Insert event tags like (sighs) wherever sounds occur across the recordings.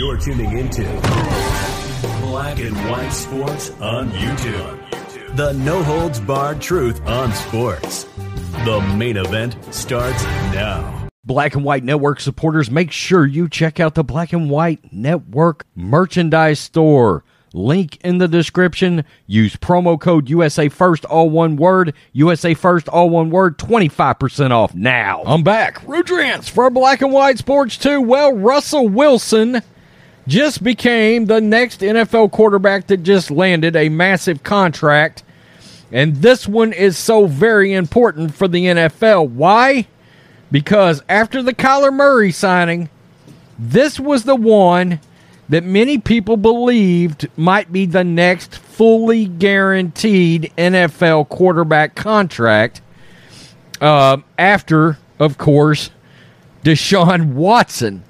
You're tuning into Black and White Sports on YouTube. The no holds barred truth on sports. The main event starts now. Black and White Network supporters, make sure you check out the Black and White Network merchandise store. Link in the description. Use promo code USA First, all one word. USA First, all one word. 25% off now. I'm back. Rudrance for Black and White Sports 2. Well, Russell Wilson just became the next NFL quarterback that just landed a massive contract. And this one is so very important for the NFL. Why? Because after the Kyler Murray signing, this was the one that many people believed might be the next fully guaranteed NFL quarterback contract. Uh, after, of course, Deshaun Watson.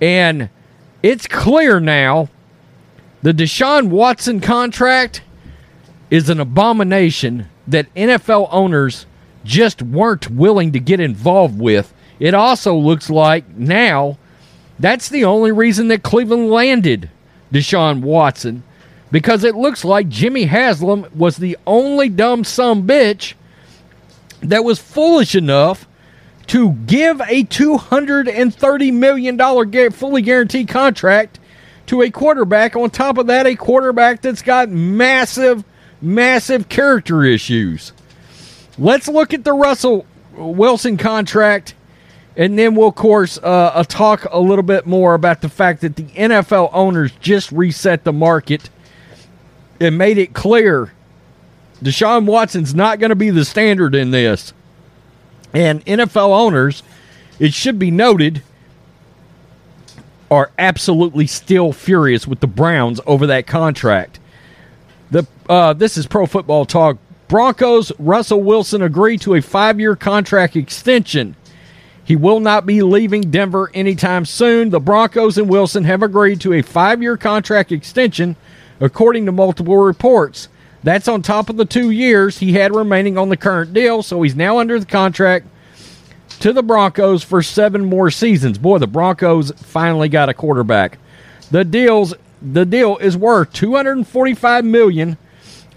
And it's clear now the Deshaun Watson contract is an abomination that NFL owners just weren't willing to get involved with. It also looks like now that's the only reason that Cleveland landed Deshaun Watson because it looks like Jimmy Haslam was the only dumb some bitch that was foolish enough to give a $230 million fully guaranteed contract to a quarterback. On top of that, a quarterback that's got massive, massive character issues. Let's look at the Russell Wilson contract and then we'll, of course, uh, uh, talk a little bit more about the fact that the NFL owners just reset the market and made it clear Deshaun Watson's not going to be the standard in this. And NFL owners, it should be noted, are absolutely still furious with the Browns over that contract. The uh, this is Pro Football Talk. Broncos Russell Wilson agreed to a five-year contract extension he will not be leaving Denver anytime soon. The Broncos and Wilson have agreed to a five year contract extension, according to multiple reports. That's on top of the two years he had remaining on the current deal, so he's now under the contract to the Broncos for seven more seasons. Boy, the Broncos finally got a quarterback. The deals the deal is worth 245 million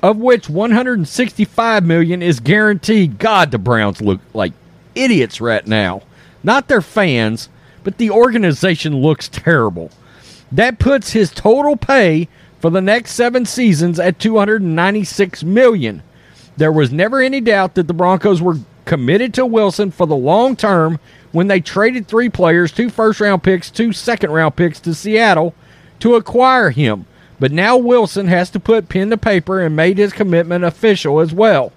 of which 165 million is guaranteed. God, the Browns look like idiots right now. Not their fans, but the organization looks terrible. That puts his total pay for the next 7 seasons at 296 million. There was never any doubt that the Broncos were committed to Wilson for the long term when they traded three players, two first round picks, two second round picks to Seattle to acquire him. But now Wilson has to put pen to paper and made his commitment official as well.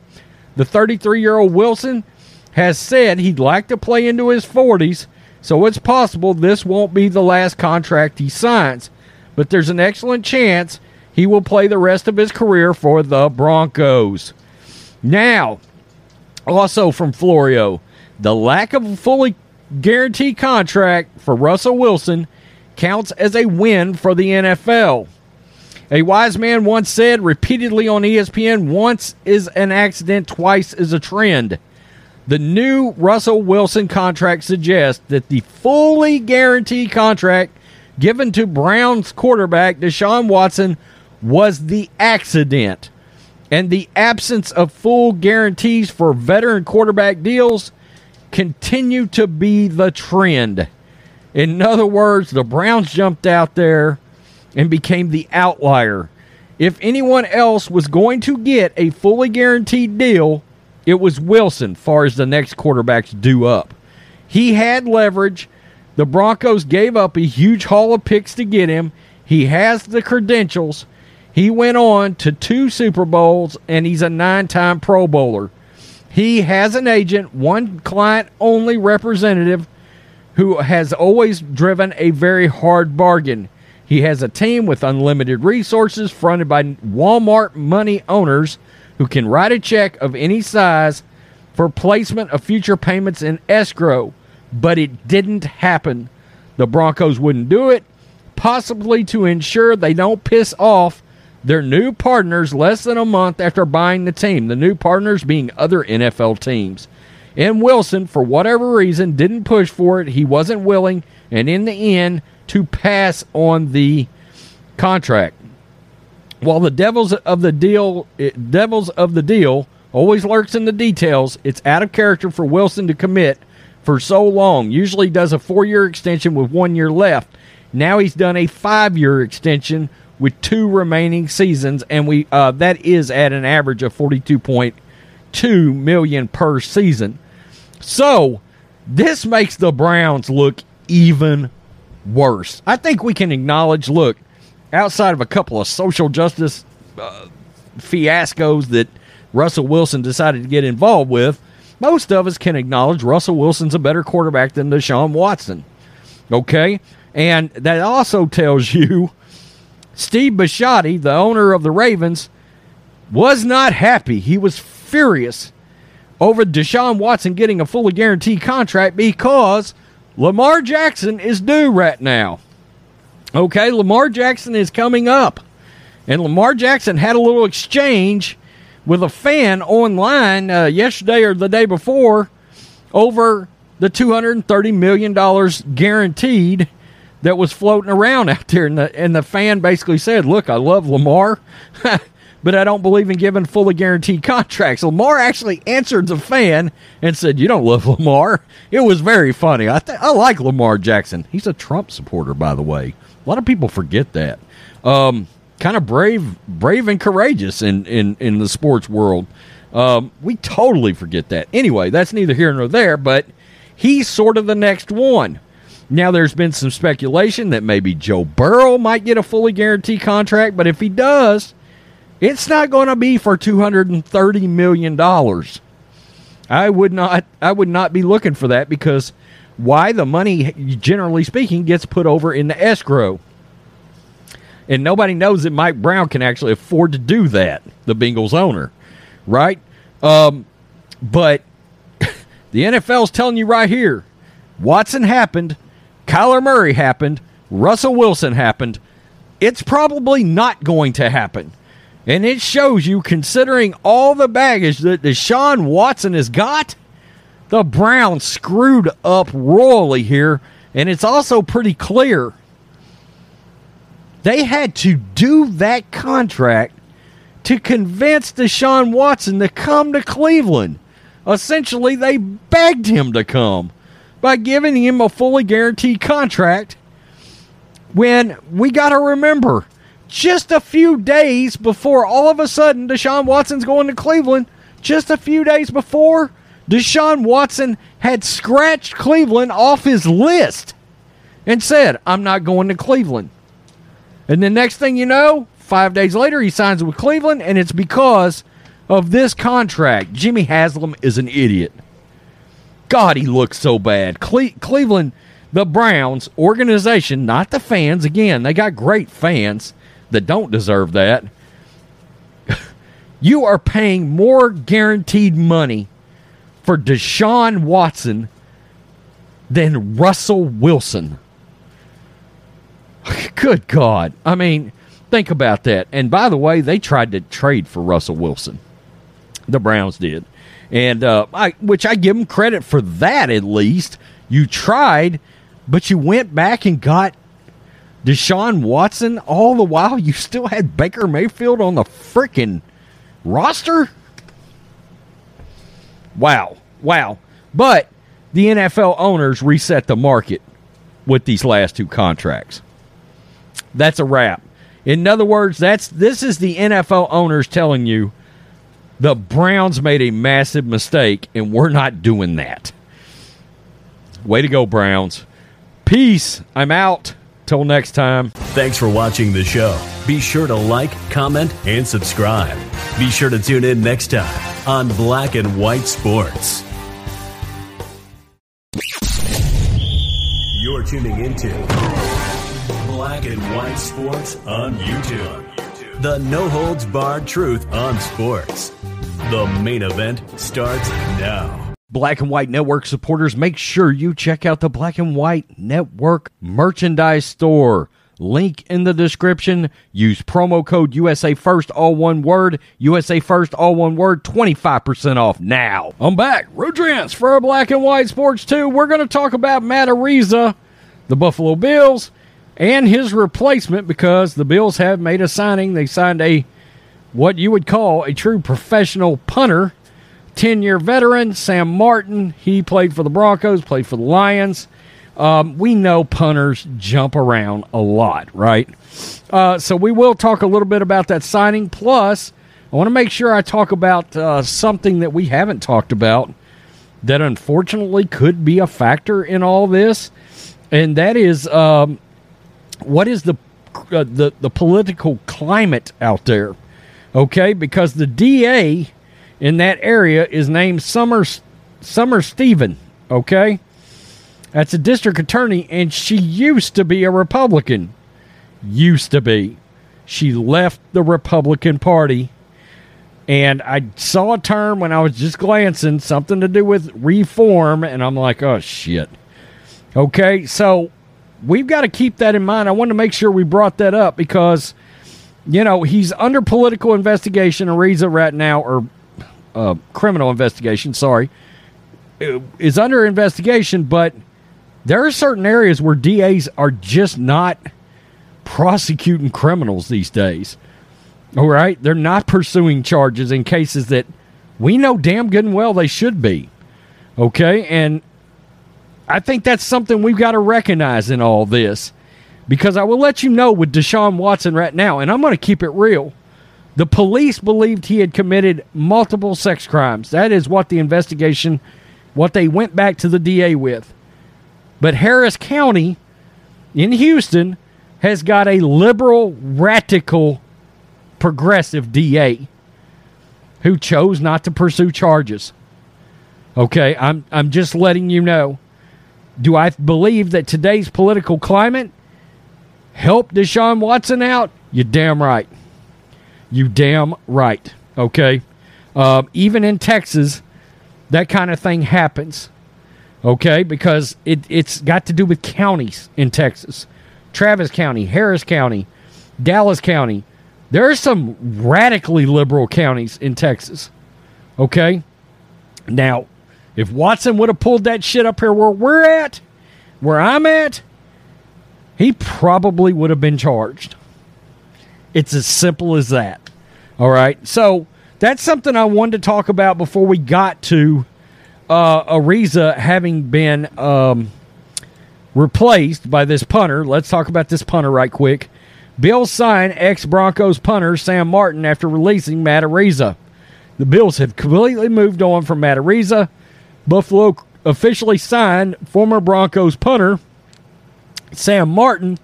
The 33 year old Wilson has said he'd like to play into his 40s, so it's possible this won't be the last contract he signs. But there's an excellent chance he will play the rest of his career for the Broncos. Now, also from Florio, the lack of a fully guaranteed contract for Russell Wilson counts as a win for the NFL. A wise man once said repeatedly on ESPN once is an accident, twice is a trend. The new Russell Wilson contract suggests that the fully guaranteed contract given to Browns quarterback Deshaun Watson was the accident. And the absence of full guarantees for veteran quarterback deals continue to be the trend. In other words, the Browns jumped out there and became the outlier. If anyone else was going to get a fully guaranteed deal, it was Wilson, far as the next quarterbacks due up. He had leverage. The Broncos gave up a huge haul of picks to get him. He has the credentials. He went on to two Super Bowls, and he's a nine time Pro Bowler. He has an agent, one client only representative, who has always driven a very hard bargain. He has a team with unlimited resources fronted by Walmart money owners who can write a check of any size for placement of future payments in escrow, but it didn't happen. The Broncos wouldn't do it, possibly to ensure they don't piss off their new partners less than a month after buying the team, the new partners being other NFL teams. And Wilson, for whatever reason, didn't push for it. He wasn't willing, and in the end, to pass on the contract. While the devils of the deal, it, devils of the deal, always lurks in the details, it's out of character for Wilson to commit for so long. Usually does a four-year extension with one year left. Now he's done a five-year extension with two remaining seasons, and we uh, that is at an average of forty-two point two million per season. So this makes the Browns look even worse. I think we can acknowledge. Look, outside of a couple of social justice uh, fiascos that Russell Wilson decided to get involved with, most of us can acknowledge Russell Wilson's a better quarterback than Deshaun Watson. Okay? And that also tells you Steve Bisciotti, the owner of the Ravens, was not happy. He was furious over Deshaun Watson getting a fully guaranteed contract because Lamar Jackson is due right now. Okay, Lamar Jackson is coming up. And Lamar Jackson had a little exchange with a fan online uh, yesterday or the day before over the $230 million guaranteed that was floating around (laughs) out there. And the, and the fan basically said, Look, I love Lamar, (laughs) but I don't believe in giving fully guaranteed contracts. Lamar actually answered the fan and said, You don't love (laughs) Lamar. It was very funny. I, th- I like Lamar Jackson. He's a Trump supporter, by the way. A lot of people forget that. Um, kind of brave, brave and courageous in in in the sports world. Um, we totally forget that. Anyway, that's neither here nor there. But he's sort of the next one. Now, there's been some speculation that maybe Joe Burrow might get a fully guaranteed contract, but if he does, it's not going to be for two hundred and thirty million dollars. I would not. I would not be looking for that because why the money, generally speaking, gets put over in the escrow. And nobody knows that Mike Brown can actually afford to do that, the Bengals owner, right? Um, but (laughs) the NFL's telling you right here Watson happened, Kyler Murray happened, Russell Wilson happened. It's probably not going to happen. And it shows you, considering all the baggage that Deshaun Watson has got, the Browns screwed up royally here. And it's also pretty clear they had to do that contract to convince Deshaun Watson to come to Cleveland. Essentially, they begged him to come by giving him a fully guaranteed contract when we got to remember just a few days before all of a sudden Deshaun Watson's going to Cleveland, just a few days before, Deshaun Watson had scratched Cleveland off his list and said, I'm not going to Cleveland. And the next thing you know, five days later, he signs with Cleveland, and it's because of this contract. Jimmy Haslam is an idiot. God, he looks so bad. Cle- Cleveland, the Browns organization, not the fans. Again, they got great fans that don't deserve that. (laughs) you are paying more guaranteed money for Deshaun Watson than Russell Wilson. (laughs) Good God. I mean, think about that. And by the way, they tried to trade for Russell Wilson. The Browns did. And uh, I, which I give them credit for that at least. You tried, but you went back and got Deshaun Watson all the while you still had Baker Mayfield on the freaking roster? Wow. Wow. But the NFL owners reset the market with these last two contracts. That's a wrap. In other words, that's this is the NFL owners telling you the Browns made a massive mistake and we're not doing that. Way to go, Browns. Peace. I'm out. Till next time. Thanks for watching the show. Be sure to like, comment, and subscribe. Be sure to tune in next time on Black and White Sports. You're tuning into Black and White Sports on YouTube. The no holds barred truth on sports. The main event starts now. Black and White Network supporters, make sure you check out the Black and White Network merchandise store. Link in the description. Use promo code USA First, all one word. USA First, all one word. 25% off now. I'm back. Rodrance for Black and White Sports 2. We're going to talk about Matt Araiza, the Buffalo Bills, and his replacement because the Bills have made a signing. They signed a what you would call a true professional punter, 10 year veteran, Sam Martin. He played for the Broncos, played for the Lions. Um, we know punters jump around a lot, right? Uh, so we will talk a little bit about that signing. Plus, I want to make sure I talk about uh, something that we haven't talked about that unfortunately could be a factor in all this, and that is um, what is the, uh, the the political climate out there? Okay, because the DA in that area is named Summer Summer Stephan. Okay, that's a district attorney, and she used to be a Republican. Used to be. She left the Republican Party. And I saw a term when I was just glancing, something to do with reform, and I'm like, oh shit. Okay, so we've got to keep that in mind. I want to make sure we brought that up because, you know, he's under political investigation, Araiza right now, or uh, criminal investigation, sorry, is under investigation, but there are certain areas where DAs are just not prosecuting criminals these days. All right? They're not pursuing charges in cases that we know damn good and well they should be. Okay? And I think that's something we've got to recognize in all this. Because I will let you know with Deshaun Watson right now, and I'm going to keep it real. The police believed he had committed multiple sex crimes. That is what the investigation, what they went back to the DA with. But Harris County in Houston has got a liberal, radical, progressive DA who chose not to pursue charges. Okay, I'm I'm just letting you know. Do I believe that today's political climate helped Deshaun Watson out? You damn right. You damn right. Okay, uh, even in Texas, that kind of thing happens. Okay, because it it's got to do with counties in Texas. Travis County, Harris County, Dallas County. There are some radically liberal counties in Texas. Okay? Now, if Watson would have pulled that shit up here where we're at, where I'm at, he probably would have been charged. It's as simple as that. All right? So, that's something I wanted to talk about before we got to uh, Araiza having been um, replaced by this punter. Let's talk about this punter right quick. Bills sign ex Broncos punter Sam Martin after releasing Matt Araiza. The Bills have completely moved on from Matt Araiza. Buffalo officially signed former Broncos punter Sam Martin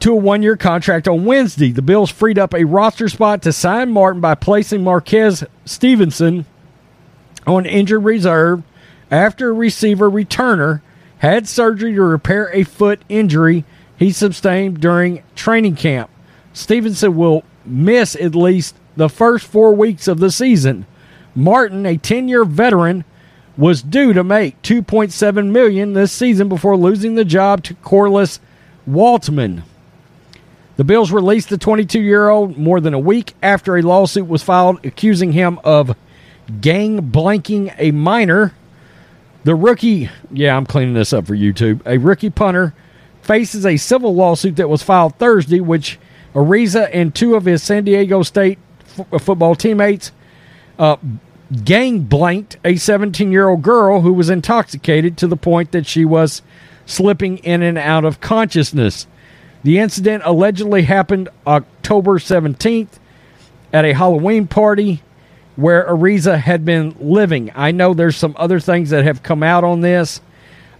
to a one year contract on Wednesday. The Bills freed up a roster spot to sign Martin by placing Marquez Stevenson on injured reserve after a receiver returner had surgery to repair a foot injury he sustained during training camp. Stevenson will miss at least the first four weeks of the season. Martin, a 10-year veteran, was due to make 2.7 million this season before losing the job to Corliss Waitman. The Bills released the 22-year-old more than a week after a lawsuit was filed accusing him of gang blanking a minor the rookie, yeah, I'm cleaning this up for YouTube. A rookie punter faces a civil lawsuit that was filed Thursday, which Araiza and two of his San Diego State f- football teammates uh, gang blanked a 17 year old girl who was intoxicated to the point that she was slipping in and out of consciousness. The incident allegedly happened October 17th at a Halloween party where Araiza had been living. I know there's some other things that have come out on this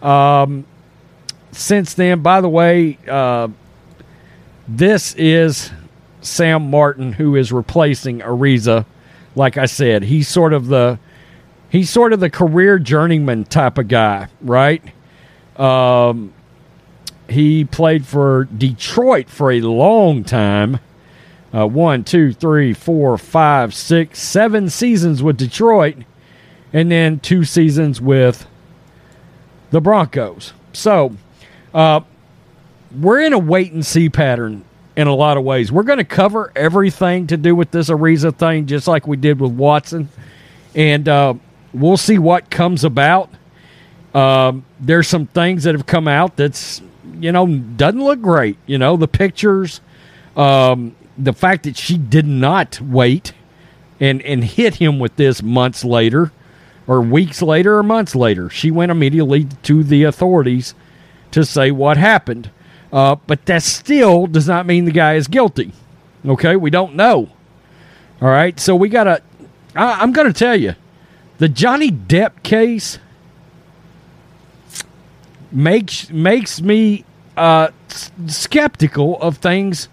um, since then. By the way, uh, this is Sam Martin who is replacing Araiza. Like I said, he's sort of the he's sort of the career journeyman type of guy, right? Um, he played for Detroit for a long time uh, one, two, three, four, five, six, seven seasons with Detroit, and then two seasons with the Broncos. So, uh, we're in a wait and see pattern in a lot of ways. We're going to cover everything to do with this Araiza thing, just like we did with Watson, and uh, we'll see what comes about. Um, there's some things that have come out that's you know, doesn't look great. You know, the pictures, um, the fact that she did not wait and and hit him with this months later, or weeks later, or months later. She went immediately to the authorities to say what happened. Uh, but that still does not mean the guy is guilty. Okay, we don't know. All right, so we gotta. I, I'm gonna tell you, the Johnny Depp case makes makes me uh, skeptical of things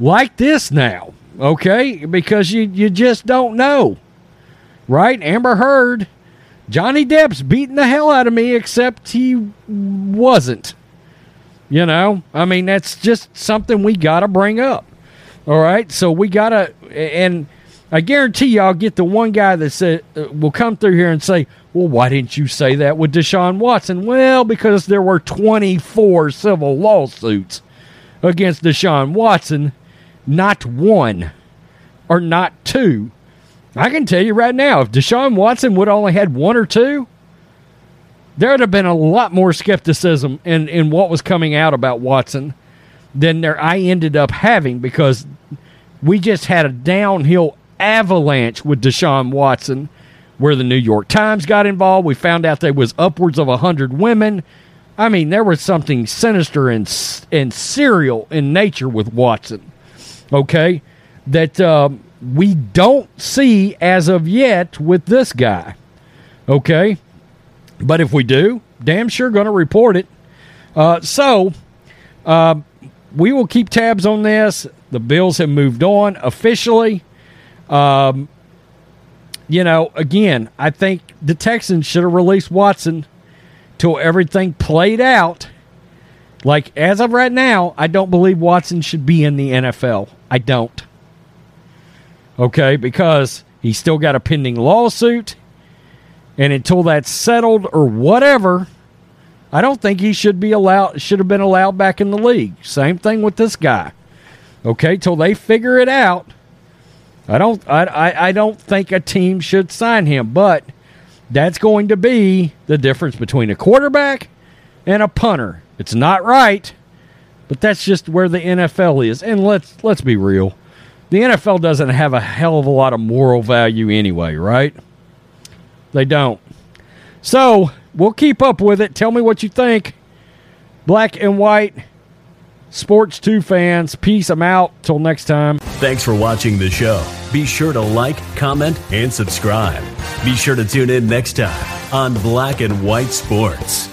like this now. Okay, because you you just don't know, right? Amber Heard, Johnny Depp's beating the hell out of me, except he wasn't. You know, I mean that's just something we got to bring up. All right, so we got to, and I guarantee you, I'll get the one guy that said uh, will come through here and say, "Well, why didn't you say that with Deshaun Watson?" Well, because there were 24 civil lawsuits against Deshaun Watson, not one or not two. I can tell you right now, if Deshaun Watson would only had one or two, there would have been a lot more skepticism in, in what was coming out about Watson than there I ended up having because we just had a downhill avalanche with Deshaun Watson where the New York Times got involved. We found out there was upwards of 100 women. I mean, there was something sinister and, and serial in nature with Watson, okay, that um, we don't see as of yet with this guy, okay? But if we do, damn sure going to report it. Uh, so, uh, we will keep tabs on this. The Bills have moved on officially. Um, you know, again, I think the Texans should have released Watson till everything played out. Like as of right now, I don't believe Watson should be in the NFL. I don't. Okay, because he's still got a pending lawsuit, and until that's settled or whatever, I don't think he should be allowed should have been allowed back in the league. Same thing with this guy. Okay, till they figure it out. I don't I, I, I don't think a team should sign him, but that's going to be the difference between a quarterback and a punter. It's not right, but that's just where the NFL is. And let's let's be real. The NFL doesn't have a hell of a lot of moral value anyway, right? They don't. So we'll keep up with it. Tell me what you think. Black and white sports 2 fans. Peace. I'm out. Till next time. Thanks for watching the show. Be sure to like, comment, and subscribe. Be sure to tune in next time on Black and White Sports.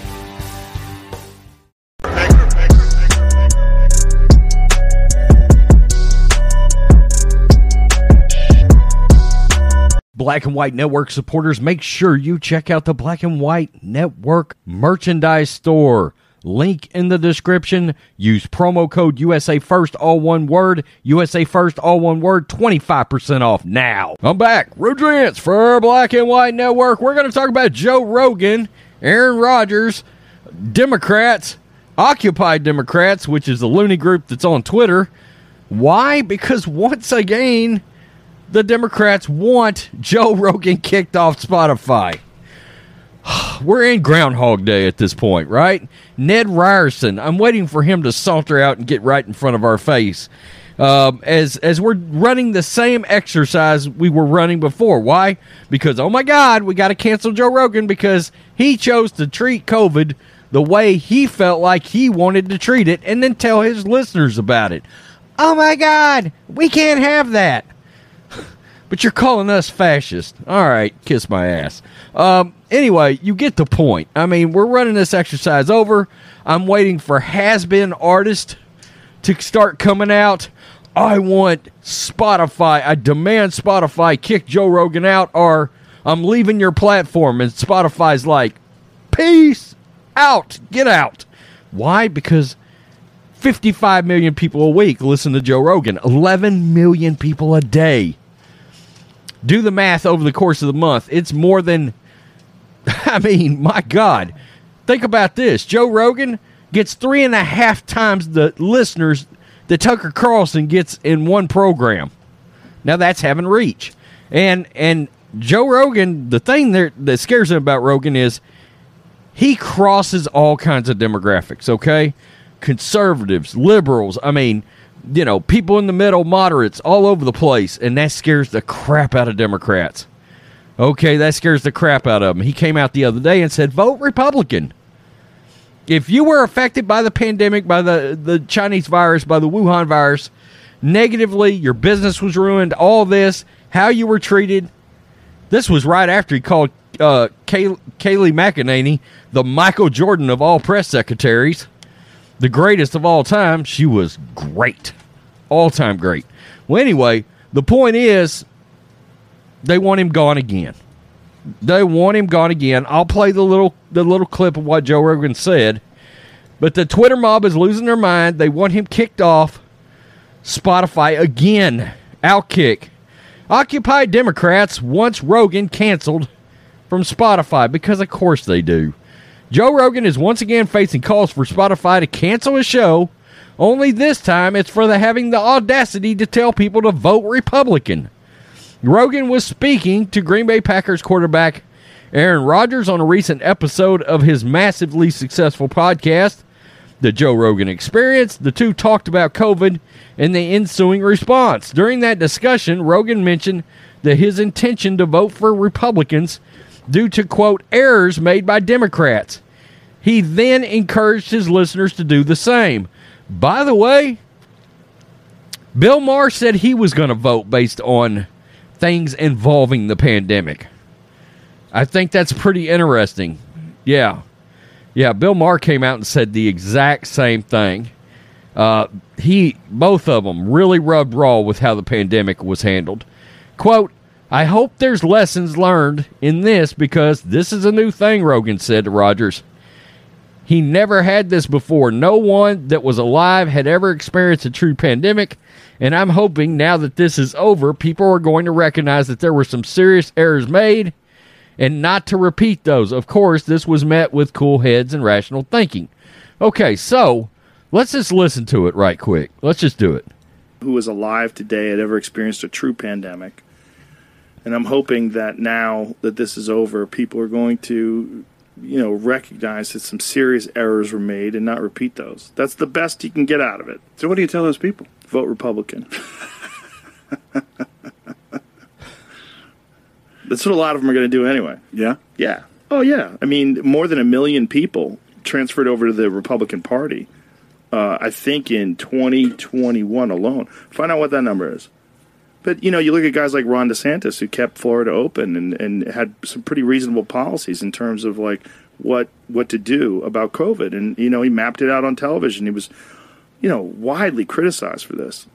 Black and White Network supporters, make sure you check out the Black and White Network merchandise store. Link in the description. Use promo code USA First, all one word. USA First, all one word. 25% off now. I'm back. Rodrance for Black and White Network. We're going to talk about Joe Rogan, Aaron Rodgers, Democrats, Occupy Democrats, which is the loony group that's on Twitter. Why? Because once again, the Democrats want Joe (laughs) Rogan kicked off Spotify. (sighs) We're in Groundhog Day at this point, right? Ned Ryerson, I'm waiting for him to saunter out and get right in front of our face. Um, as as we're running the same exercise we were running before. Why? Because oh my God, we got to cancel Joe Rogan because he chose to treat COVID the way he felt like he wanted to treat it, and then tell his listeners about it. Oh my God, we can't have that but you're calling us fascist. All right, kiss my ass. Um, anyway, you get the point. I mean, we're running this exercise over. I'm waiting for has been artists to start coming out. I want Spotify. I demand Spotify kick Joe Rogan out, or I'm leaving your platform. And Spotify's like, peace out, get out. Why? Because 55 million people a week listen to Joe Rogan, 11 million people a day do the math over the course of the month. It's more than, (laughs) I mean, my God. Think about this Joe Rogan gets three and a half times the listeners that Tucker Carlson gets in one program. Now that's having reach. And and Joe Rogan, the thing that, that scares him about Rogan is he crosses all kinds of demographics, okay? conservatives, liberals. I mean, you know, people in the middle, moderates, all over the place, and that scares the crap out of Democrats. Okay, that scares the crap out of him. He came out the other day and said, "Vote Republican." If you were affected by the pandemic, by the the Chinese virus, by the Wuhan virus, negatively, your business was ruined, all this, how you were treated. This was right after he called uh, Kay- Kayleigh McEnany the Michael Jordan of all press secretaries, the greatest of all time. She was great, all time great. Well, anyway, the point is they want him gone again. They want him gone again. I'll play the little the little clip of what Joe Rogan said. But the Twitter mob is losing their mind. They want him kicked off Spotify again. Outkick. Occupy Democrats wants Rogan canceled from Spotify because of course they do. Joe Rogan is once again facing calls for Spotify to cancel his show. Only this time it's for the having the audacity to tell people to vote Republican. Rogan was speaking to Green Bay Packers quarterback Aaron Rodgers on a recent episode of his massively successful podcast, The Joe Rogan Experience. The two talked about COVID and the ensuing response. During that discussion, Rogan mentioned that his intention to vote for Republicans due to, quote, errors made by Democrats. He then encouraged his listeners to do the same. By the way, Bill Maher said he was going to vote based on things involving the pandemic. I think that's pretty interesting. Yeah. Yeah, Bill Maher came out and said the exact same thing. Uh, he, both of them, really rubbed raw with how the pandemic was handled. Quote, I hope there's lessons learned in this because this is a new thing, Rogan said to Rodgers. He never had this before. No one that was alive had ever experienced a true pandemic, and I'm hoping now that this is over, people are going to recognize that there were some serious errors made and not to repeat those. Of course, this was met with cool heads and rational thinking. Okay, so let's just listen to it right quick. Let's just do it. Who was alive today had ever experienced a true pandemic. And I'm hoping that now that this is over, people are going to, you know, recognize that some serious errors were made and not repeat those. That's the best you can get out of it. So, what do you tell those people? Vote Republican. (laughs) That's what a lot of them are going to do anyway. Yeah. Yeah. Oh, yeah. I mean, more than a million people transferred over to the Republican Party. Uh, I think in 2021 alone. Find out what that number is. But you know, you look at guys like Ron DeSantis who kept Florida open and, and had some pretty reasonable policies in terms of like what what to do about COVID, and you know he mapped it out on television. He was, you know, widely criticized for this,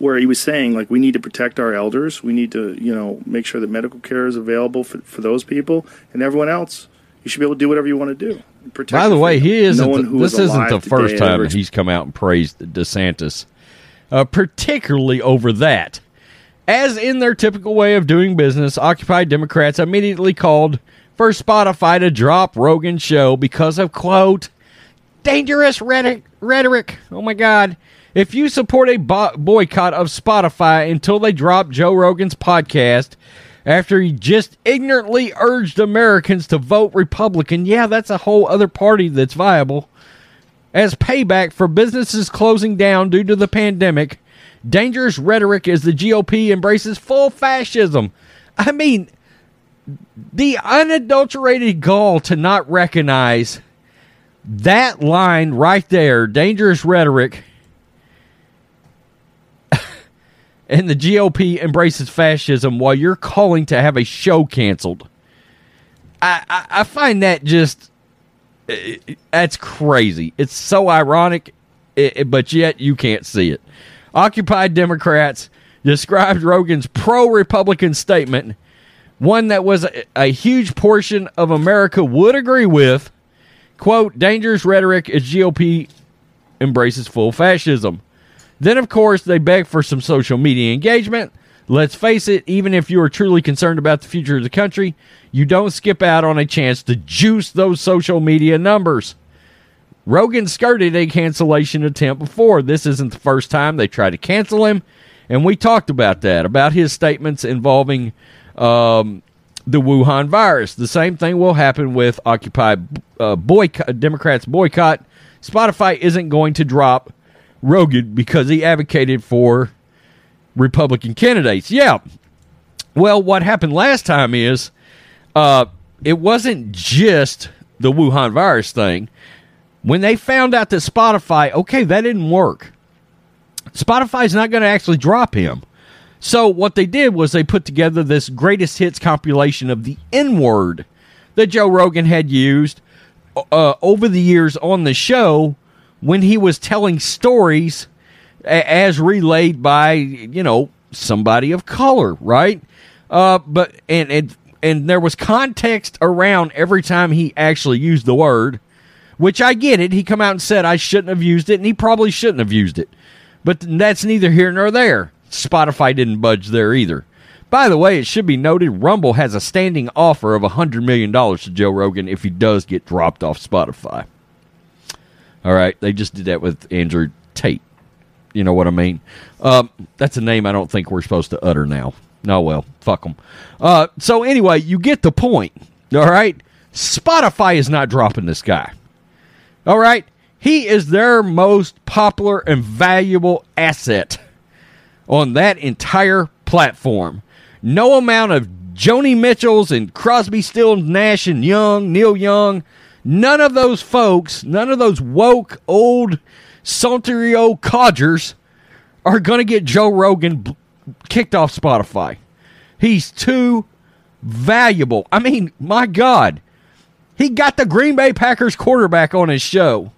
where he was saying like we need to protect our elders, we need to you know make sure that medical care is available for, for those people, and everyone else. You should be able to do whatever you want to do. Protect By the way, he isn't. No the- who this is isn't the first time ever that he's come out and praised DeSantis, uh, particularly over that. As in their typical way of doing business, Occupy Democrats immediately called for Spotify to drop Rogan's show because of quote dangerous rhetoric. Oh my God! If you support a bo- boycott of Spotify until they drop Joe Rogan's podcast after he just ignorantly urged Americans to vote Republican, yeah, that's a whole other party that's viable. As payback for businesses closing down due to the pandemic, dangerous rhetoric as the GOP embraces full fascism. I mean, the unadulterated gall to not recognize that line right there, dangerous rhetoric, (laughs) and the GOP embraces fascism while you're calling to have a show canceled. I, I, I find that just eh, eh, that's crazy. It's so ironic, i- but yet you can't see it. Occupied Democrats described Rogan's pro Republican statement, one that was a, a huge portion of America would agree with. Quote, dangerous rhetoric as GOP embraces full fascism. Then, of course, they beg for some social media engagement. Let's face it, even if you are truly concerned about the future of the country, you don't skip out on a chance to juice those social media numbers. Rogan skirted a cancellation attempt before. This isn't the first time they tried to cancel him, and we talked about that, about his statements involving um, the Wuhan virus. The same thing will happen with Occupy uh, boycott, Democrats boycott Spotify isn't going to drop Rogan because he advocated for Republican candidates. Yeah. Well, what happened last time is uh, it wasn't just the Wuhan virus thing. When they found out that Spotify, okay, that didn't work. Spotify's not going to actually drop him. So what they did was they put together this greatest hits compilation of the N word that Joe Rogan had used uh, over the years on the show when he was telling stories as relayed by you know somebody of color, right? Uh, but and and and there was context around every time he actually used the word, which I get it. He come out and said I shouldn't have used it, and he probably shouldn't have used it. But that's neither here nor there. Spotify didn't budge there either. By the way, it should be noted Rumble has a standing offer of $100 million to Joe Rogan if he does get dropped off Spotify. All right, they just did that with Andrew Tate. You know what I mean? Um, that's a name I don't think we're supposed to utter now. No, well, fuck them. Uh, so anyway, you get the point. All right, Spotify is not dropping this guy. All right, he is their most popular and valuable asset on that entire platform. No amount of Joni Mitchells and Crosby, Stills, Nash and Young, Neil Young, none of those folks, none of those woke old Sontario codgers are going to get Joe Rogan kicked off Spotify. He's too valuable. I mean, my God, he got the Green Bay Packers quarterback on his show.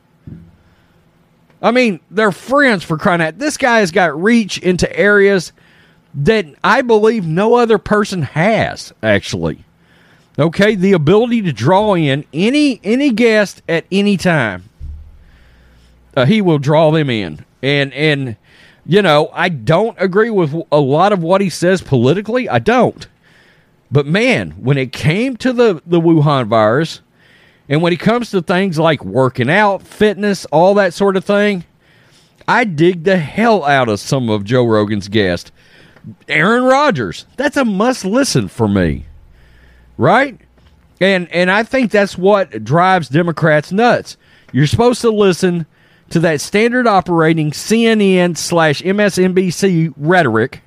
I mean, they're friends for crying out. This guy has got reach into areas that I believe no other person has, actually. Okay, the ability to draw in any any guest at any time. Uh, he will draw them in. And and you know, I don't agree with a lot of what he says politically. I don't. But man, when it came to the the Wuhan virus, and when it comes to things like working out, fitness, all that sort of thing, I dig the hell out of some of Joe Rogan's guests. Aaron Rodgers, that's a must listen for me. Right? And and I think that's what drives Democrats nuts. You're supposed to listen to that standard operating CNN slash MSNBC rhetoric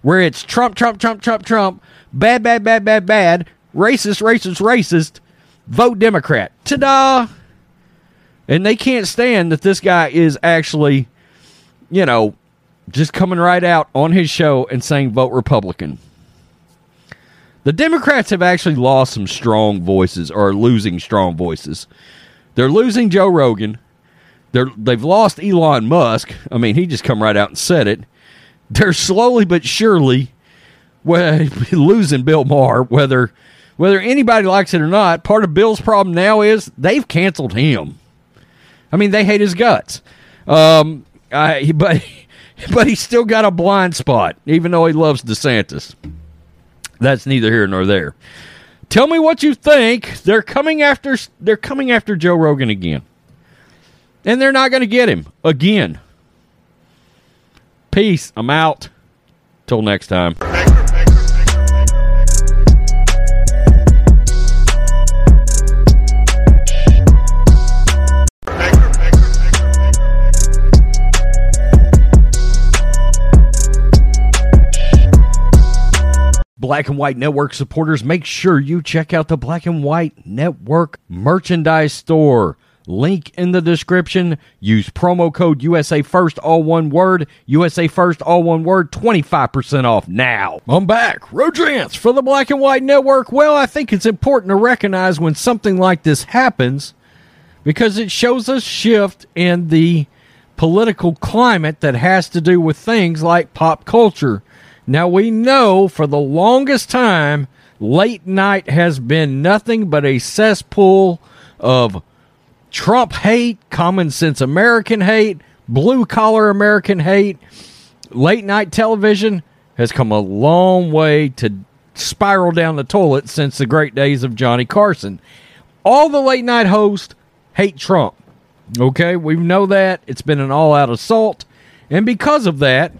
where it's Trump, Trump, Trump, Trump, Trump, bad, bad, bad, bad, bad, racist, racist, racist, vote Democrat. Ta da! And they can't stand that this guy is actually, you know, just coming right out on his show and saying vote Republican. The Democrats have actually lost some strong voices or losing strong voices. They're losing Joe Rogan. They're they've lost Elon Musk. I mean, he just come right out and said it. They're slowly but surely well, (laughs) losing Bill Maher, whether whether anybody likes it or not. Part of Bill's problem now is they've canceled him. I mean, they hate his guts. Um, I, (laughs) but but he's still got a blind spot, even though he loves DeSantis. That's neither here nor there. Tell me what you think. They're coming after they're coming after Joe Rogan again. And they're not going to get him again. Peace. I'm out. Till next time. Black and White Network supporters, make sure you check out the Black and White Network merchandise store. Link in the description. Use promo code USA First, all one word. USA First, all one word. 25% off now. I'm back. Rodrance for the Black and White Network. Well, I think it's important to recognize when something like this happens because it shows a shift in the political climate that has to do with things like pop culture. Now, we know for the longest time, late night has been nothing but a cesspool of Trump hate, common sense American hate, blue collar American hate. Late night television has come a long way to spiral down the toilet since the great days of Johnny Carson. All the late night hosts hate Trump. Okay, we know that. It's been an all out assault. And because of that,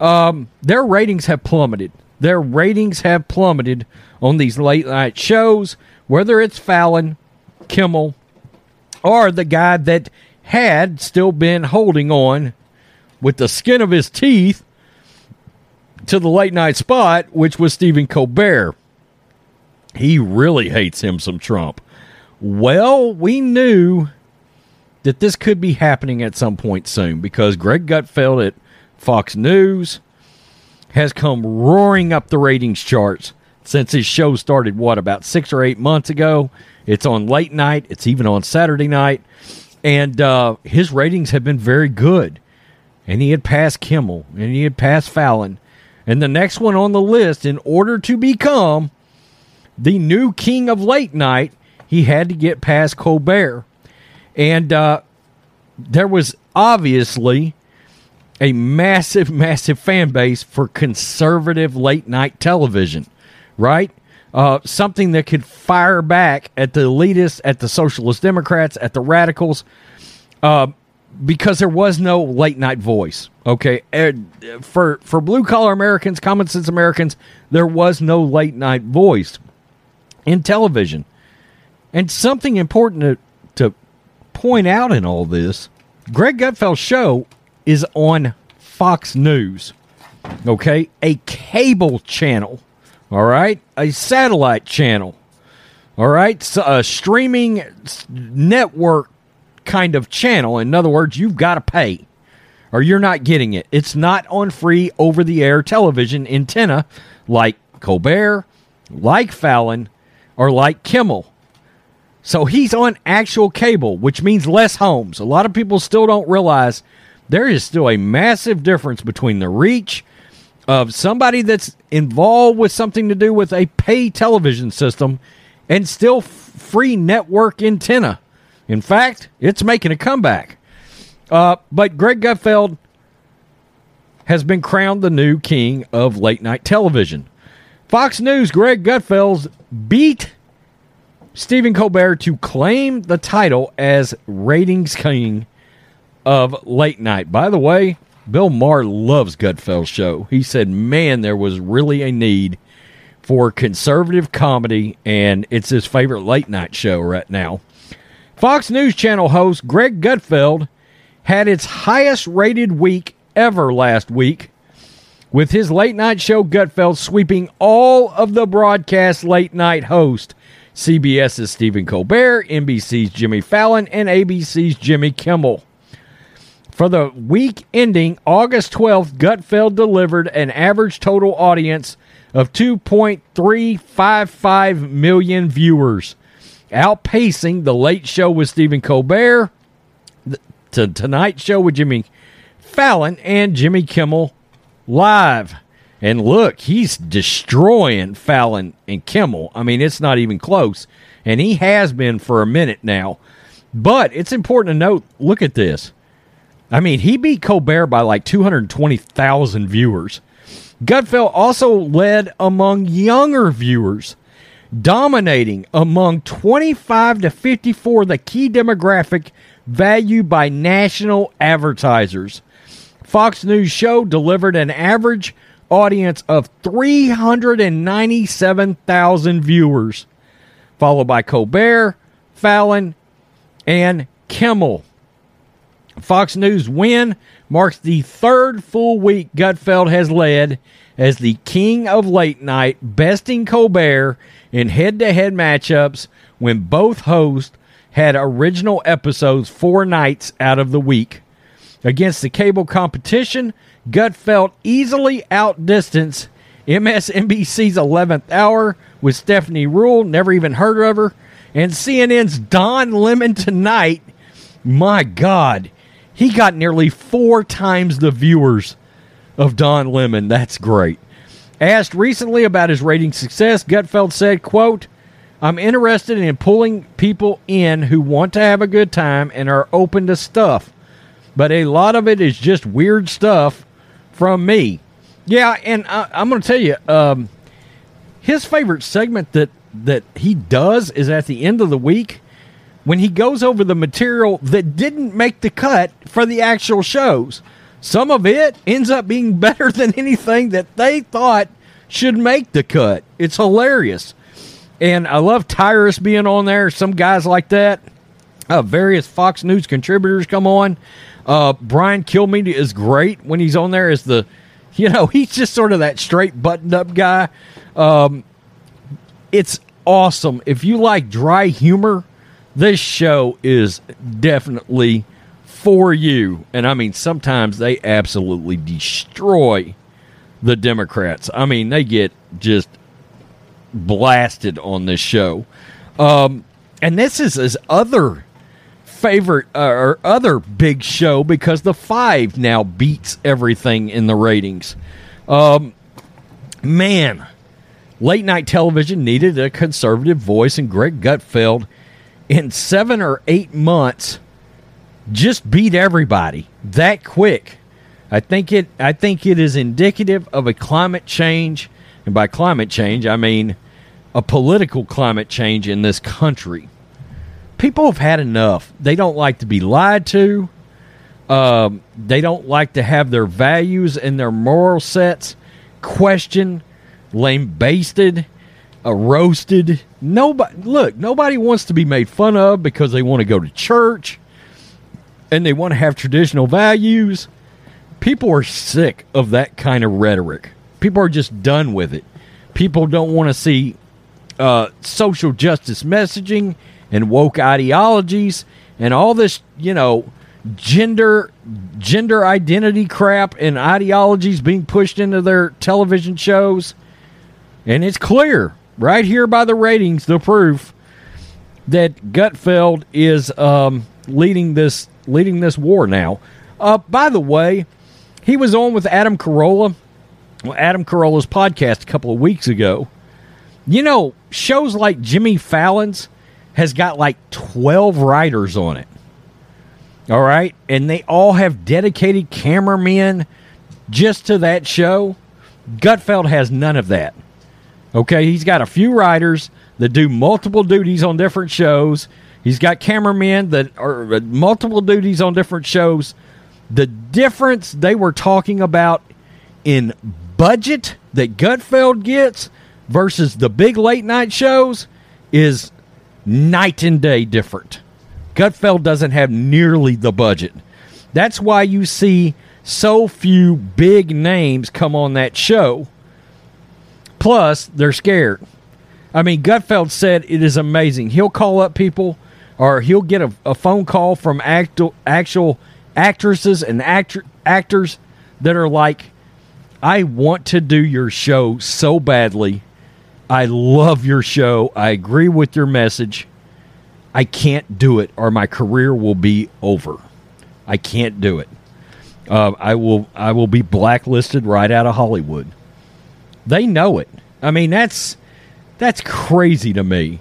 um, their ratings have plummeted. Their ratings have plummeted on these late night shows, whether it's Fallon, Kimmel, or the guy that had still been holding on with the skin of his teeth to the late night spot, which was Stephen Colbert. He really hates him some Trump. Well, we knew that this could be happening at some point soon because Greg Gutfeld at Fox News has come roaring up the ratings charts since his show started, what, about six or eight months ago. It's on late night, it's even on Saturday night, and uh, his ratings have been very good. And he had passed Kimmel and he had passed Fallon. And the next one on the list, in order to become the new king of late night, he had to get past Colbert. And uh, there was obviously a massive, massive fan base for conservative late night television, right? Uh, something that could fire back at the elitists, at the socialist Democrats, at the radicals, uh, because there was no late night voice. Okay, for for blue collar Americans, common sense Americans, there was no late night voice in television. And something important to, to point out in all this Greg Gutfeld's show is on Fox News. Okay? A cable channel. All right? A satellite channel. All right? So a streaming network kind of channel. In other words, you've got to pay or you're not getting it. It's not on free over the air television antenna like Colbert, like Fallon, or like Kimmel. So he's on actual cable, which means less homes. A lot of people still don't realize there is still a massive difference between the reach of somebody that's involved with something to do with a pay television system and still free network antenna. In fact, it's making a comeback. Uh, but Greg Gutfeld has been crowned the new king of late night television. Fox News, Greg Gutfeld's beat Stephen Colbert to claim the title as ratings king of late night. By the way, Bill Maher loves Gutfeld's show. He said, man, there was really a need for conservative comedy, and it's his favorite late night show right now. Fox News Channel host Greg Gutfeld had its highest rated week ever last week, with his late night show Gutfeld sweeping all of the broadcast late night hosts CBS's Stephen Colbert, NBC's Jimmy Fallon, and ABC's Jimmy Kimmel. For the week ending August 12th, Gutfeld delivered an average total audience of 2.355 million viewers, outpacing The Late Show with Stephen Colbert, the Tonight Show with Jimmy Fallon, and Jimmy Kimmel Live. And look, he's destroying Fallon and Kimmel. I mean, it's not even close. And he has been for a minute now. But it's important to note look at this. I mean, he beat Colbert by like 220,000 viewers. Gutfeld also led among younger viewers, dominating among 25 to 54, the key demographic valued by national advertisers. Fox News show delivered an average audience of 397,000 viewers, followed by Colbert, Fallon, and Kimmel. Fox News win marks the third full week Gutfeld has led as the king of late night, besting Colbert in head to head matchups when both hosts had original episodes four nights out of the week. Against the cable competition, Gutfeld easily outdistanced MSNBC's 11th Hour with Stephanie Ruhle, never even heard of her, and CNN's Don Lemon Tonight. My God, he got nearly four times the viewers of Don Lemon. That's great. Asked recently about his rating success, Gutfeld said, quote, I'm interested in pulling people in who want to have a good time and are open to stuff. But a lot of it is just weird stuff from me. Yeah, and I, am going to tell you, um, his favorite segment that that he does is at the end of the week when he goes over the material that didn't make the cut for the actual shows. Some of it ends up being (laughs) better than anything that they thought should make the cut. It's hilarious. And I love Tyrus being on there, some guys like that. Uh, various Fox News contributors come on. Uh, Brian Kilmeade is great when he's on there as the, (laughs) you know, he's just sort of that straight buttoned up guy. Um, it's awesome. If you like dry humor, this show is definitely for you. And I mean, sometimes they absolutely destroy the Democrats. I mean, they get just blasted on this show. Um, and this is his other favorite uh, or other big show because the five now beats everything in the ratings. Um, man, late night television needed a conservative voice, and Greg Gutfeld, in seven or eight months, just beat everybody that quick. I think it. I think it is indicative of a climate change, and by climate change, I mean a political climate change in this country. People have had enough. They don't like to be lied to. Um, they don't like to have their values and their moral sets questioned, lame uh, roasted. Nobody look. Nobody wants to be made fun of because they want to go to church and they want to have traditional values. People are sick of that kind of rhetoric. People are just done with it. People don't want to see uh, social justice messaging and woke ideologies and all this, you know, gender gender identity crap and ideologies being pushed into their television shows. And it's clear right here by the ratings, the proof that Gutfeld is um, leading this leading this war now. Uh, by the way, he was on with Adam Carolla, Adam Carolla's podcast a couple of weeks ago. You know, shows like Jimmy Fallon's has got like 12 writers on it. All right. And they all have dedicated cameramen just to that show. Gutfeld has none of that. Okay. He's got a few writers that do multiple duties on different shows. He's got cameramen that are uh, multiple duties on different shows. The difference they were talking about in budget that Gutfeld gets versus the big late night shows is night and day different. Gutfeld doesn't have nearly the budget. That's why you see so few big names come on that show. Plus, they're scared. I mean, Gutfeld said it is amazing. He'll call up people or he'll get a, a phone call from actual, actual actresses and actor, actors that are like, I want to do your show so badly. I love your show. I agree with your message. I can't do it, or my career will be over. I can't do it. Uh, I will. I will be blacklisted right out of Hollywood. They know it. I mean, that's that's crazy to me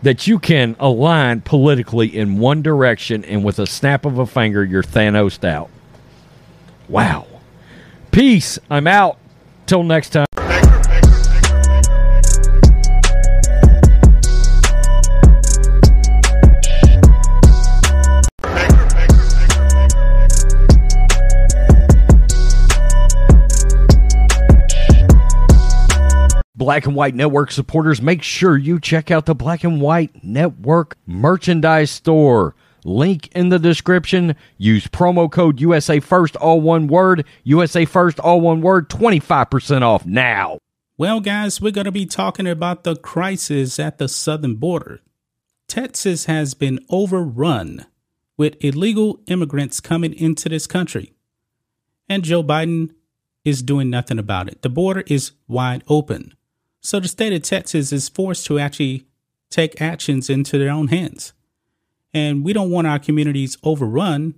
that you can align politically in one direction and with a snap of a finger you're Thanos out. Wow. Peace. I'm out. Till next time. Black and White Network supporters, make sure you check out the Black and White Network merchandise store. Link in the description. Use promo code USA First, all one word. USA First, all one word. 25% off now. Well, guys, we're going to be talking about the crisis at the southern border. Texas has been overrun with illegal immigrants coming into this country. And Joe Biden is doing nothing about it. The border is wide open. So the state of Texas is forced to actually take actions into their own hands. And we don't want our communities overrun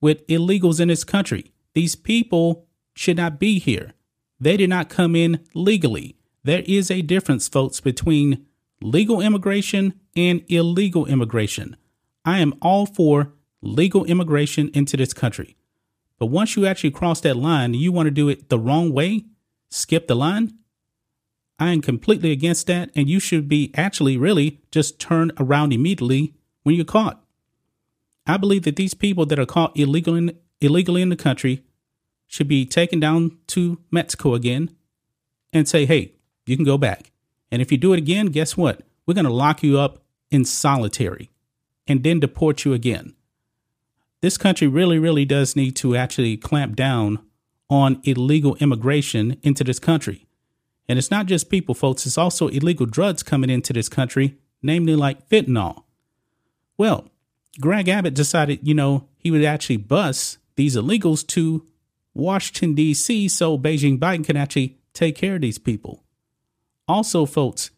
with illegals in this country. These people should not be here. They did not come in legally. There is a difference, folks, between legal immigration and illegal immigration. I am all for legal immigration into this country. But once you actually cross that line, you want to do it the wrong way, skip the line, I am completely against that, and you should be actually really just turn around immediately when you're caught. I believe that these people that are caught illegal in, illegally in the country should be taken down to Mexico again and say, hey, you can go back. And if you do it again, guess what? We're going to lock you up in solitary. and then deport you again. This country really, really does need to actually clamp down on illegal immigration into this country. And it's not just people, folks, it's also illegal drugs coming into this country, namely like fentanyl. Well, Greg Abbott decided, you know, he would actually bus these illegals to Washington, D.C., so Beijing Biden can actually take care of these people. Also, folks,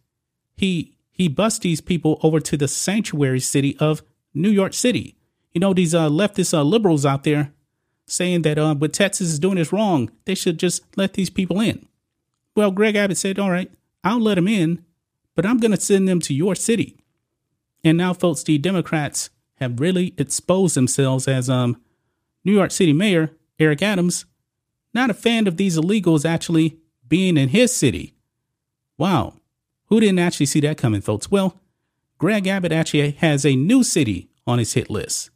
he he bussed these people over to the sanctuary city of New York City. You know, these uh, leftist uh, liberals out there saying that uh, what Texas is doing is wrong. They should just let these people in. Well, Greg Abbott said, all right, I'll let them in, but I'm going to send them to your city. And now, folks, the Democrats have really exposed themselves as um, New York City Mayor Eric Adams, not a fan of these illegals actually being in his city. Wow. Who didn't actually see that coming, folks? Well, Greg Abbott actually has a new city on his hit list,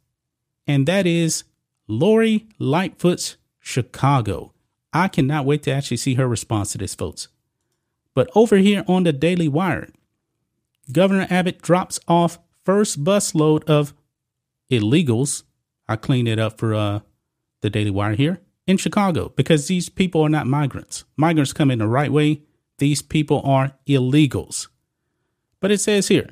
and that is Lori Lightfoot's Chicago. I cannot wait to actually see her response to this, folks. But over here on the Daily Wire, Governor Abbott drops off first busload of illegals. I cleaned it up for uh, the Daily Wire here in Chicago because these people are not migrants. Migrants come in the right way. These people are illegals. But it says here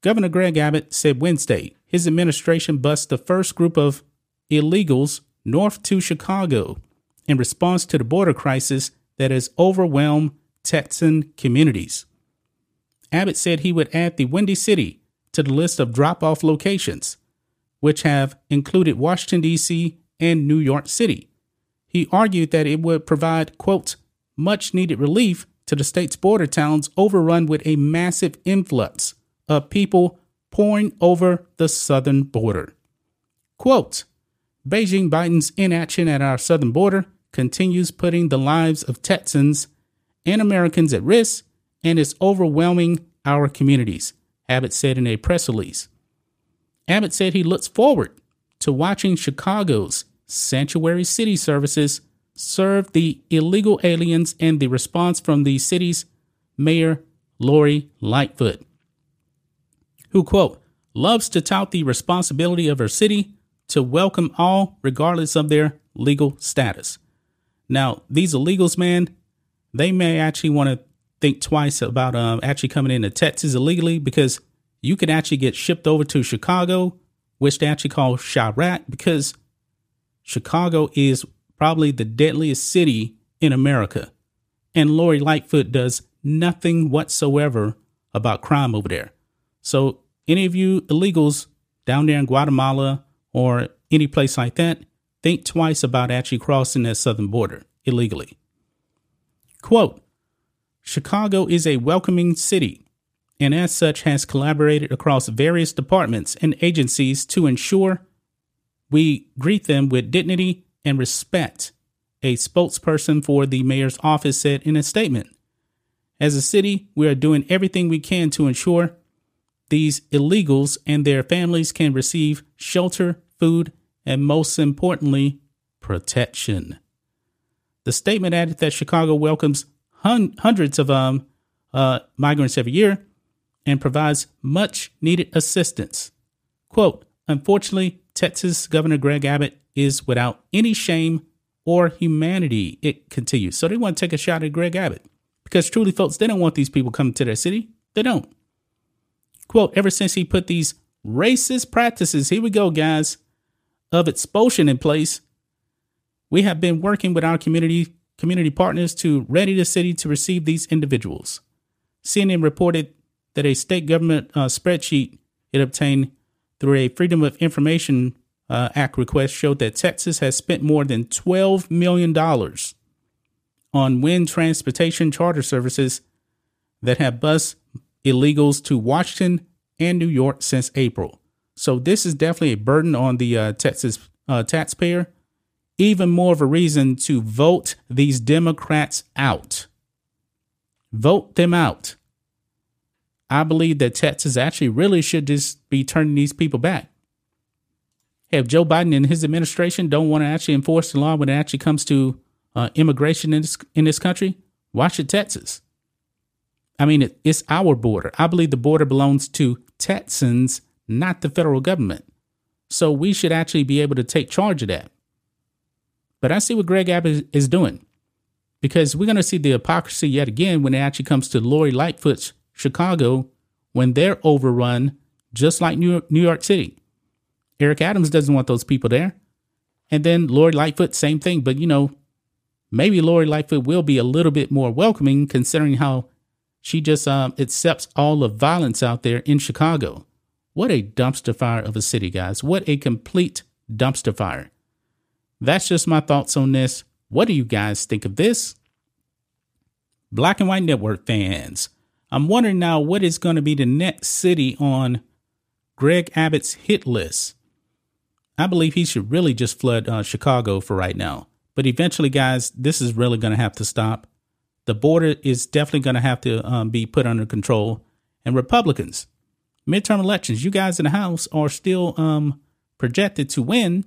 Governor Greg Abbott said Wednesday his administration bused the first group of illegals north to Chicago in response to the border crisis that has overwhelmed Texan communities. Abbott said he would add the Windy City to the list of drop off locations, which have included Washington, D.C. and New York City. He argued that it would provide, quote, much needed relief to the state's border towns overrun with a massive influx of people pouring over the southern border. Quote, Beijing Biden's inaction at our southern border continues putting the lives of Texans and Americans at risk and is overwhelming our communities, Abbott said in a press release. Abbott said he looks forward to watching Chicago's sanctuary city services serve the illegal aliens and the response from the city's mayor, Lori Lightfoot, who, quote, loves to tout the responsibility of her city to welcome all, regardless of their legal status. Now, these illegals, man, they may actually want to think twice about um, actually coming into Texas illegally because you could actually get shipped over to Chicago, which they actually call Chiraq, because Chicago is probably the deadliest city in America. And Lori Lightfoot does nothing whatsoever about crime over there. So, any of you illegals down there in Guatemala or any place like that, think twice about actually crossing that southern border illegally. Quote Chicago is a welcoming city and as such has collaborated across various departments and agencies to ensure we greet them with dignity and respect, a spokesperson for the mayor's office said in a statement. As a city, we are doing everything we can to ensure these illegals and their families can receive shelter, food, and most importantly, protection. The statement added that Chicago welcomes hun- hundreds of um, uh, migrants every year and provides much needed assistance. Quote, unfortunately, Texas Governor Greg Abbott is without any shame or humanity, it continues. So they want to take a shot at Greg Abbott because truly, folks, they don't want these people coming to their city. They don't. Quote, ever since he put these racist practices, here we go, guys, of expulsion in place, we have been working with our community community partners to ready the city to receive these individuals. CNN reported that a state government uh, spreadsheet it obtained through a Freedom of Information uh, Act request showed that Texas has spent more than $12 million on wind transportation charter services that have bus illegals to Washington and New York since April. So this is definitely a burden on the uh, Texas uh, taxpayer. Even more of a reason to vote these Democrats out. Vote them out. I believe that Texas actually really should just be turning these people back. Hey, if Joe Biden and his administration don't want to actually enforce the law when it actually comes to uh, immigration in this in this country, why should Texas? I mean, it, it's our border. I believe the border belongs to Texans, not the federal government. So we should actually be able to take charge of that. But I see what Greg Abbott is doing because we're going to see the hypocrisy yet again when it actually comes to Lori Lightfoot's Chicago when they're overrun, just like New York, New York City. Eric Adams doesn't want those people there. And then Lori Lightfoot, same thing. But, you know, maybe Lori Lightfoot will be a little bit more welcoming considering how she just um, accepts all the violence out there in Chicago. What a dumpster fire of a city, guys. What a complete dumpster fire. That's just my thoughts on this. What do you guys think of this? Black and White Network fans, I'm wondering now what is going to be the next city on Greg Abbott's hit list. I believe he should really just flood uh, Chicago for right now. But eventually, guys, this is really going to have to stop. The border is definitely going to have to um, be put under control. And Republicans, midterm elections, you guys in the House are still um, projected to win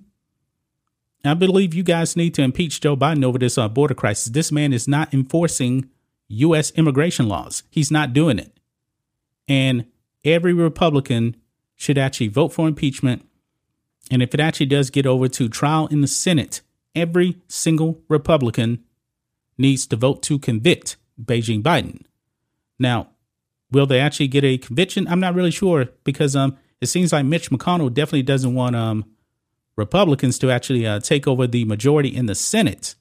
I believe you guys need to impeach Joe Biden over this uh, border crisis. This man is not enforcing U.S. immigration laws. He's not doing it. And every Republican should actually vote for impeachment. And if it actually does get over to trial in the Senate, every single Republican needs to vote to convict Beijing Biden. Now, will they actually get a conviction? I'm not really sure because um, it seems like Mitch McConnell definitely doesn't want um, Republicans to actually uh, take over the majority in the Senate.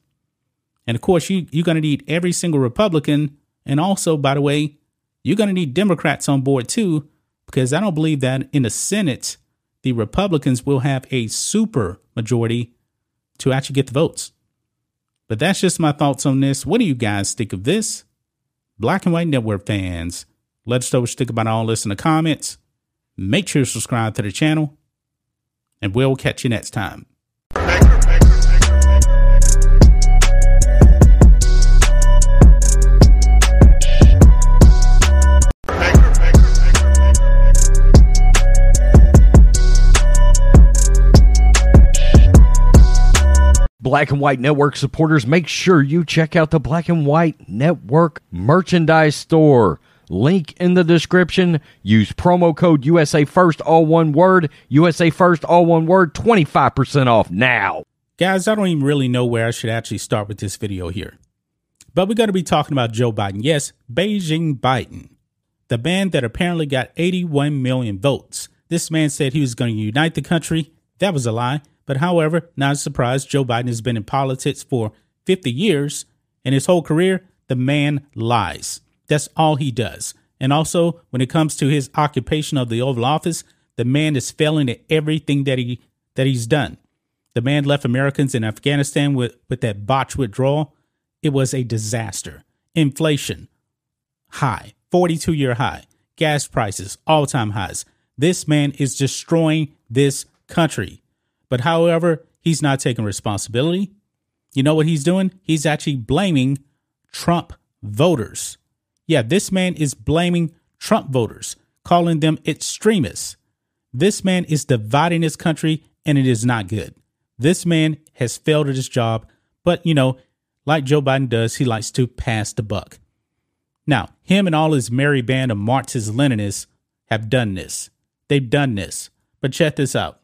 And of course, you, you're going to need every single Republican. And also, by the way, you're going to need Democrats on board too, because I don't believe that in the Senate, the Republicans will have a super majority to actually get the votes. But that's just my thoughts on this. What do you guys think of this? Black and White Network fans, let us know what you think about all this in the comments. Make sure to subscribe to the channel and we'll catch you next time. Black and White Network supporters, make sure you check out the Black and White Network merchandise store. Link in the description. Use promo code USA First, all one word. USA First, all one word. 25% off now. Guys, I don't even really know where I should actually start with this video here. But we're going to be talking about Joe Biden. Yes, Beijing Biden, the man that apparently got 81 million votes. This man said he was going to unite the country. That was a lie. But however, not a surprise, Joe Biden has been in politics for 50 years. In his whole career, the man lies. That's all he does. And also, when it comes to his occupation of the Oval Office, the man is failing at everything that he that he's done. The man left Americans in Afghanistan with, with that botched withdrawal. It was a disaster. Inflation, high, 42 year high. Gas prices, all time highs. This man is destroying this country. But however, he's not taking responsibility. You know what he's doing? He's actually blaming Trump voters. Yeah, this man is blaming Trump voters, calling them extremists. This man is dividing his country, and it is not good. This man has failed at his job, but you know, like Joe Biden does, he likes to pass the buck. Now, him and all his merry band of Marxist Leninists have done this. They've done this. But check this out.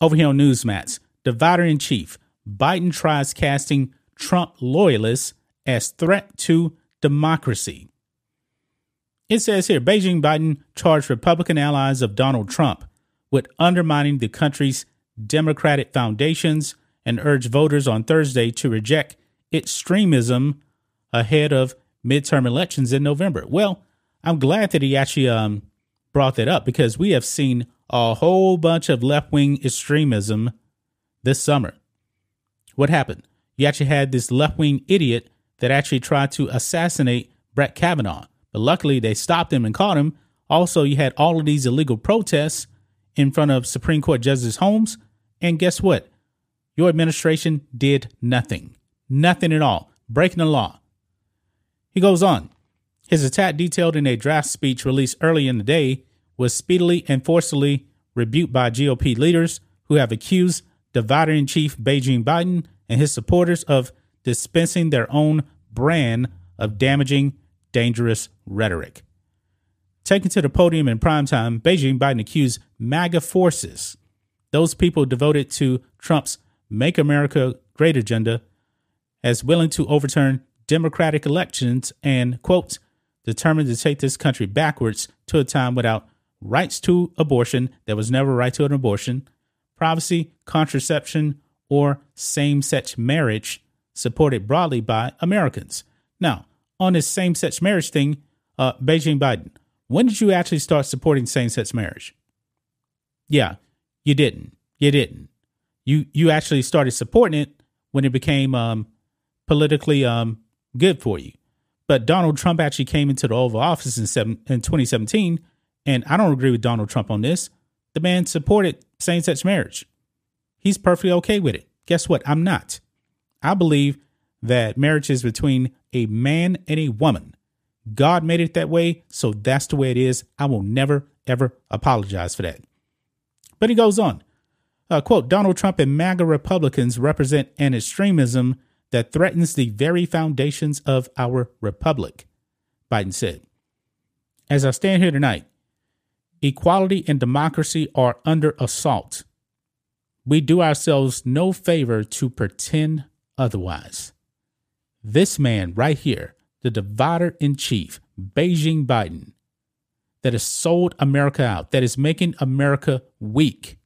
Over here on Newsmax, divider in chief, Biden tries casting Trump loyalists as threat to democracy. It says here Beijing Biden charged Republican allies of Donald Trump with undermining the country's democratic foundations and urged voters on Thursday to reject extremism ahead of midterm elections in November. Well, I'm glad that he actually um, brought that up because we have seen a whole bunch of left wing extremism this summer. What happened? You actually had this left wing idiot that actually tried to assassinate Brett Kavanaugh. But luckily, they stopped him and caught him. Also, you had all of these illegal protests in front of Supreme Court Justice homes. And guess what? Your administration did nothing. Nothing at all. Breaking the law. He goes on. His attack, detailed in a draft speech released early in the day, was speedily and forcefully rebuked by GOP leaders who have accused divider in chief Beijing Biden and his supporters of dispensing their own brand of damaging, dangerous rhetoric. Taken to the podium in primetime, Beijing Biden accused MAGA forces, those people devoted to Trump's Make America Great agenda, as willing to overturn democratic elections and, quote, determined to take this country backwards to a time without rights to abortion, there was never a right to an abortion, privacy, contraception, or same sex marriage supported broadly by Americans. Now, on this same sex marriage thing, uh, Beijing Biden, when did you actually start supporting same sex marriage? Yeah, you didn't. You didn't. You you actually started supporting it when it became um, politically um, good for you. But Donald Trump actually came into the Oval Office in, seven, in 2017, and I don't agree with Donald Trump on this. The man supported same sex marriage. He's perfectly okay with it. Guess what? I'm not. I believe that marriage is between a man and a woman. God made it that way, so that's the way it is. I will never, ever apologize for that. But he goes on. Uh, quote Donald Trump and MAGA Republicans represent an extremism that threatens the very foundations of our republic, Biden said. As I stand here tonight, equality and democracy are under assault. We do ourselves no favor to pretend otherwise. This man right here, the divider in chief, Beijing Biden, that has sold America out, that is making America weak,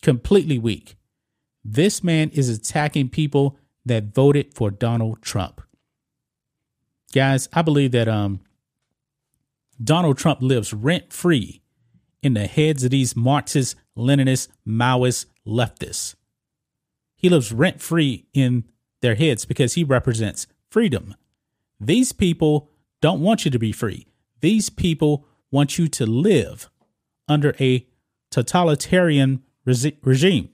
completely weak. This man is attacking people that voted for Donald Trump. Guys, I believe that um Donald Trump lives rent free in the heads of these Marxist, Leninist, Maoist leftists. He lives rent free in their heads because he represents freedom. These people don't want you to be free. These people want you to live under a totalitarian regime.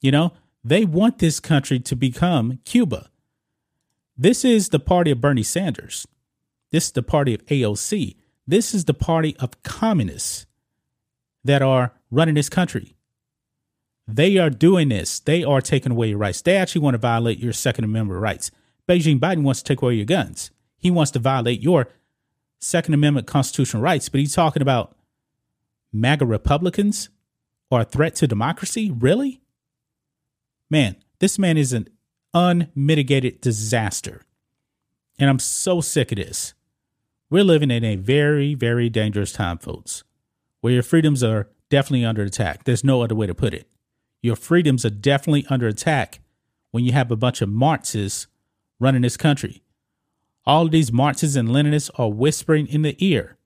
You know, they want this country to become Cuba. This is the party of Bernie Sanders. This is the party of AOC. This is the party of communists that are running this country. They are doing this. They are taking away your rights. They actually want to violate your Second Amendment rights. Beijing Biden wants to take away your guns. He wants to violate your Second Amendment constitutional rights, but he's talking about MAGA Republicans or a threat to democracy? Really? Man, this man is an unmitigated disaster. And I'm so sick of this. We're living in a very, very dangerous time, folks, where your freedoms are definitely under attack. There's no other way to put it. Your freedoms are definitely under attack when you have a bunch of Marxists running this country. All these Marxists and Leninists are whispering in the ear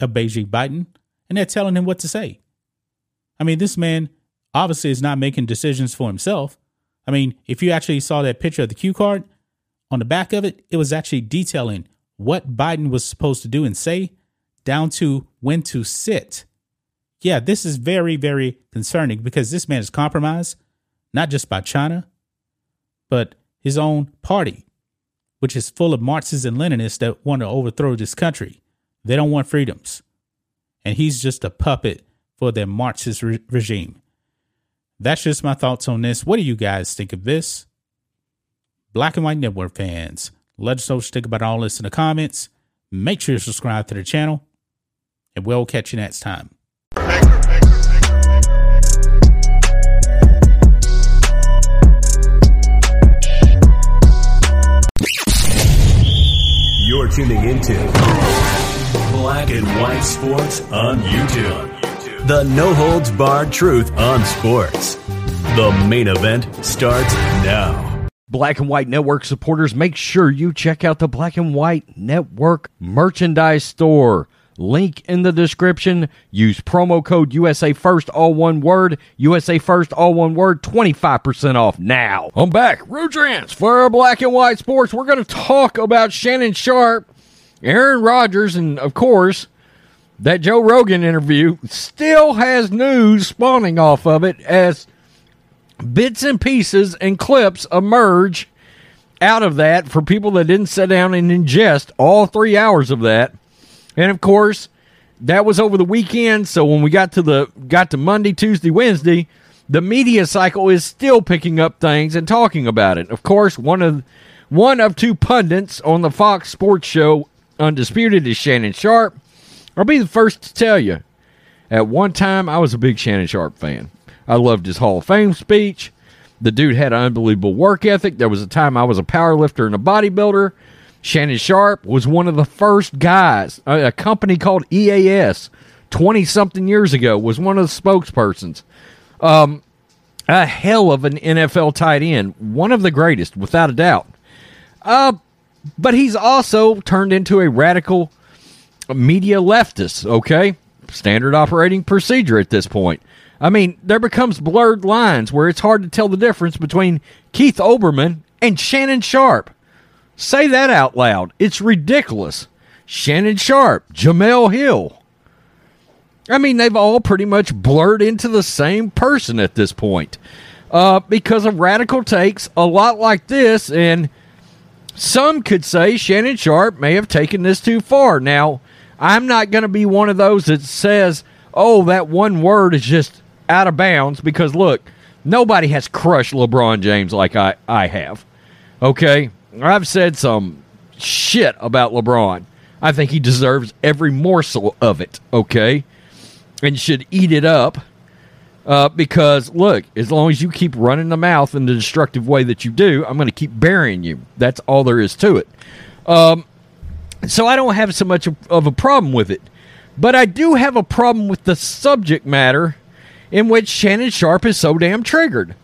of Beijing Biden, and they're telling him what to say. I mean, this man obviously is not making decisions for himself. I mean, if you actually saw that picture of the cue card, on the back of it, it was actually detailing what Biden was supposed to do and say, down to when to sit. Yeah, this is very, very concerning because this man is compromised, not just by China, but his own party, which is full of Marxists and Leninists that want to overthrow this country. They don't want freedoms. And he's just a puppet for their Marxist re- regime. That's just my thoughts on this. What do you guys think of this? Black and White Network fans, let us know what you think about all this in the comments. Make sure you subscribe to the channel, and we'll catch you next time. You're tuning into Black and White Sports on YouTube. The no holds barred truth on sports. The main event starts now. Black and White Network supporters, make sure you check out the Black and White Network merchandise store. Link in the description. Use promo code USA First, all one word. USA First, all one word. 25% off now. I'm back. Rudrance for Black and White Sports. We're going to talk about Shannon Sharpe, Aaron Rodgers, and of course, that Joe Rogan interview still has news spawning off of it as bits and pieces and clips emerge out of that for people that didn't sit down and ingest all three hours of that. And of course, that was over the weekend. So when we got to the got to Monday, Tuesday, Wednesday, the media cycle is still picking up things and talking about it. Of course, one of one of two pundits on the Fox Sports show Undisputed is Shannon Sharpe. I'll be the first to tell you. At one time, I was a big Shannon Sharpe fan. I loved his Hall of Fame speech. The dude had an unbelievable work ethic. There was a time I was a power lifter and a bodybuilder. Shannon Sharpe was one of the first guys. A, company called EAS, 20 something years ago, was one of the spokespersons. Um, a hell of an NFL tight end, one of the greatest, without a doubt. Uh, but he's also turned into a radical media leftist, okay? Standard operating procedure at this point. I mean, there becomes blurred lines where it's hard to tell the difference between Keith Olbermann and Shannon Sharpe. Say that out loud. It's ridiculous. Shannon Sharpe, Jemele Hill. I mean, they've all pretty much blurred into the same person at this point uh, because of radical takes, a lot like this. And some could say Shannon Sharpe may have taken this too far. Now, I'm not going to be one of those that says, oh, that one word is just out of bounds because, look, nobody has crushed LeBron James like I, I have. Okay? I've said some shit about LeBron. I think he deserves every morsel of it, okay? And should eat it up. Uh, because, look, as long as you keep running the mouth in the destructive way that you do, I'm going to keep burying you. That's all there is to it. Um, so I don't have so much of a problem with it. But I do have a problem with the subject matter in which Shannon Sharpe is so damn triggered.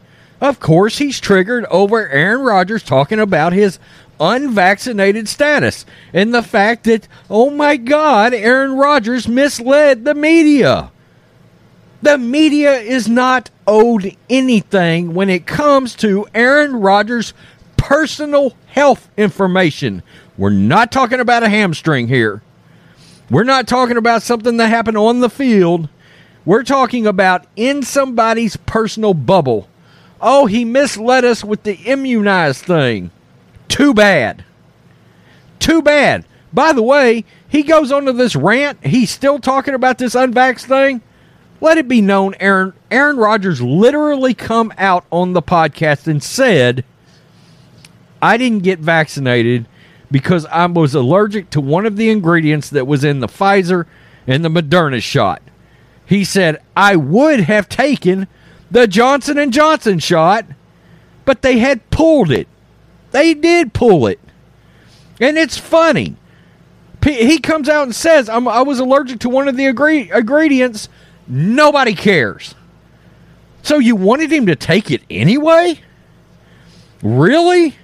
Of course, he's triggered over Aaron Rodgers talking about his unvaccinated status and the fact that, oh my God, Aaron Rodgers misled the media. The media is not owed anything when it comes to Aaron Rodgers' personal health information. We're not talking about a hamstring here. We're not talking about something that happened on the field. We're talking about in somebody's personal bubble. Oh, he misled us with the immunized thing. Too bad. Too bad. By the way, he goes on to this rant. He's still talking about this unvaxxed thing. Let it be known, Aaron Aaron Rodgers literally come out on the podcast and said, "I didn't get vaccinated because I was allergic to one of the ingredients that was in the Pfizer and the Moderna shot." He said, "I would have taken the Johnson and Johnson shot, but they had pulled it. They did pull it. And it's funny. He comes out and says, i was allergic to one of the ingredients. Nobody cares. So you wanted him to take it anyway? Really?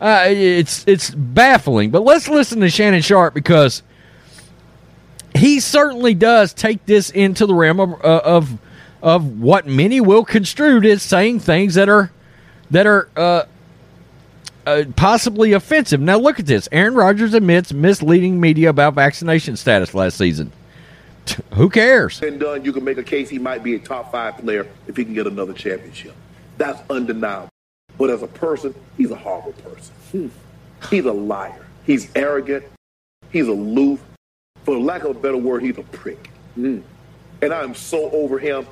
Uh, it's it's baffling. But let's listen to Shannon Sharpe because he certainly does take this into the realm of, uh, of of what many will construe as saying things that are that are uh, uh, possibly offensive. Now look at this. Aaron Rodgers admits misleading media about vaccination status last season. Who cares? And done, you can make a case he might be a top five player if he can get another championship. That's undeniable. But as a person, he's a horrible person. Hmm. He's a liar. He's arrogant. He's aloof. For lack of a better word, he's a prick. Mm. And I'm so over him.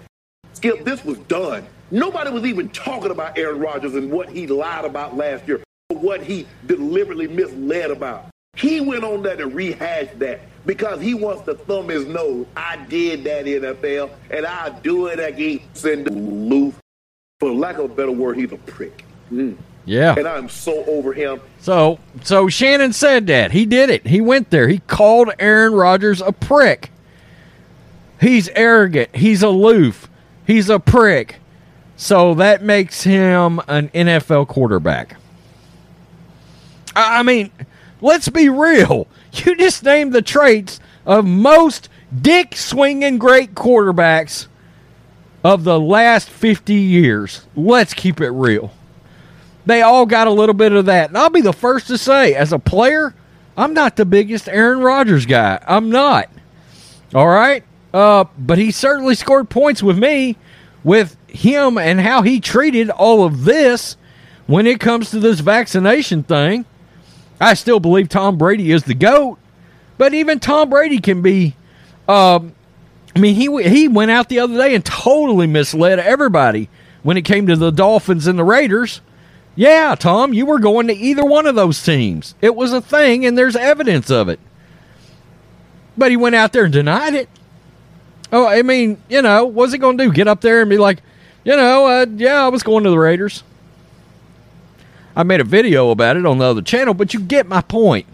Skip, this was done. Nobody was even talking about Aaron Rodgers and what he lied about last year, what he deliberately misled about. He went on there to rehash that because he wants to thumb his nose. I did that NFL, and I'll do it again. Send Loof. For lack of a better word, he's a prick. Mm. Yeah. And I'm so over him. So so Shannon said that. He did it. He went there. He called Aaron Rodgers a prick. He's arrogant. He's aloof. He's a prick. So that makes him an NFL quarterback. I mean, let's be real. (laughs) You just named the traits of most dick swinging great quarterbacks of the last 50 years. Let's keep it real. They all got a little bit of that. And I'll be the first to say, as a player, I'm not the biggest Aaron Rodgers guy. I'm not. All right? Uh, but he certainly scored points with me with him and how he treated all of this when it comes to this vaccination thing. I still believe Tom Brady is the GOAT, but even Tom Brady can be. Um, I mean, he he went out the other day and totally misled everybody when it came to the Dolphins and the Raiders. Yeah, Tom, you were going to either one of those teams. It was a thing, and there's evidence of it. But he went out there and denied it. Oh, I mean, you know, what's he going to do? Get up there and be like, you know, uh, yeah, I was going to the Raiders. I made a video about it on the other channel, but you get my point.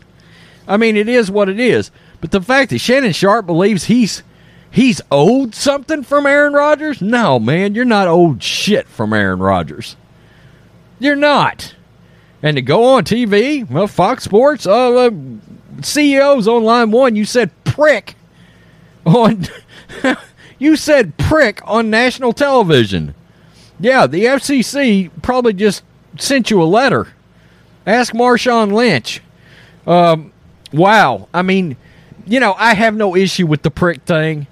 I mean, it is what it is. But the fact that Shannon Sharpe believes he's he's owed something from Aaron Rodgers, no, man, you're not owed shit from Aaron Rodgers. You're not. And to go on TV, well, Fox Sports, uh, uh CEOs on line one, you said prick on. (laughs) (laughs) you said prick on national television. Yeah, the FCC probably just sent you a letter. Ask Marshawn Lynch. Um, wow. I mean, you know, I have no issue with the prick thing.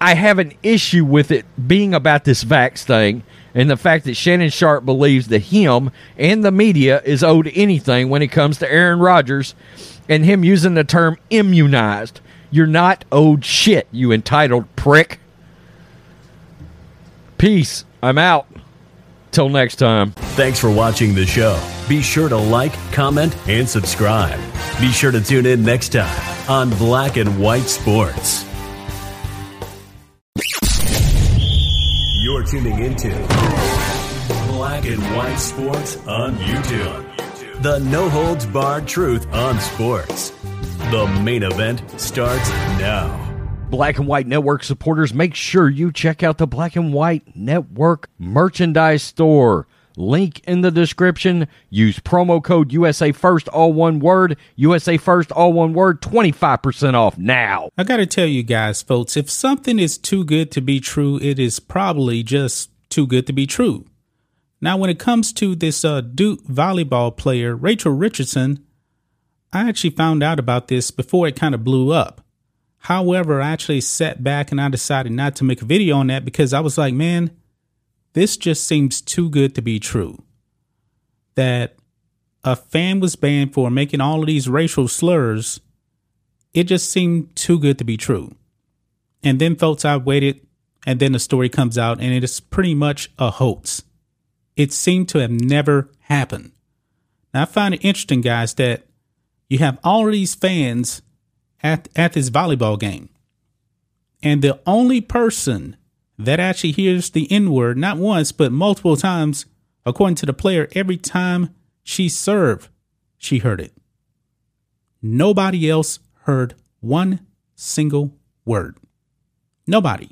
I have an issue with it being about this vax thing and the fact that Shannon Sharpe believes that him and the media is owed anything when it comes to Aaron Rodgers and him using the term immunized. You're not owed shit, you entitled prick. Peace. I'm out. Till next time. Thanks for watching the show. Be sure to like, comment, and subscribe. Be sure to tune in next time on Black and White Sports. You're tuning into Black and White Sports on YouTube. The no holds barred truth on sports. The main event starts now. Black and White Network supporters, make sure you check out the Black and White Network merchandise store. Link in the description. Use promo code USA First, all one word. USA First, all one word. 25% off now. I got to tell you guys, folks, if something is too good to be true, it is probably just too good to be true. Now, when it comes to this uh, Duke volleyball player, Rachel Richardson, I actually found out about this before it kind of blew up. However, I actually sat back and I decided not to make a video on that because I was like, man, this just seems too good to be true. That a fan was banned for making all of these racial slurs, it just seemed too good to be true. And then, folks, I waited, and then the story comes out, and it is pretty much a hoax. It seemed to have never happened. Now, I find it interesting, guys, that you have all of these fans at, at this volleyball game. And the only person that actually hears the N word, not once, but multiple times, according to the player, every time she served, she heard it. Nobody else heard one single word. Nobody.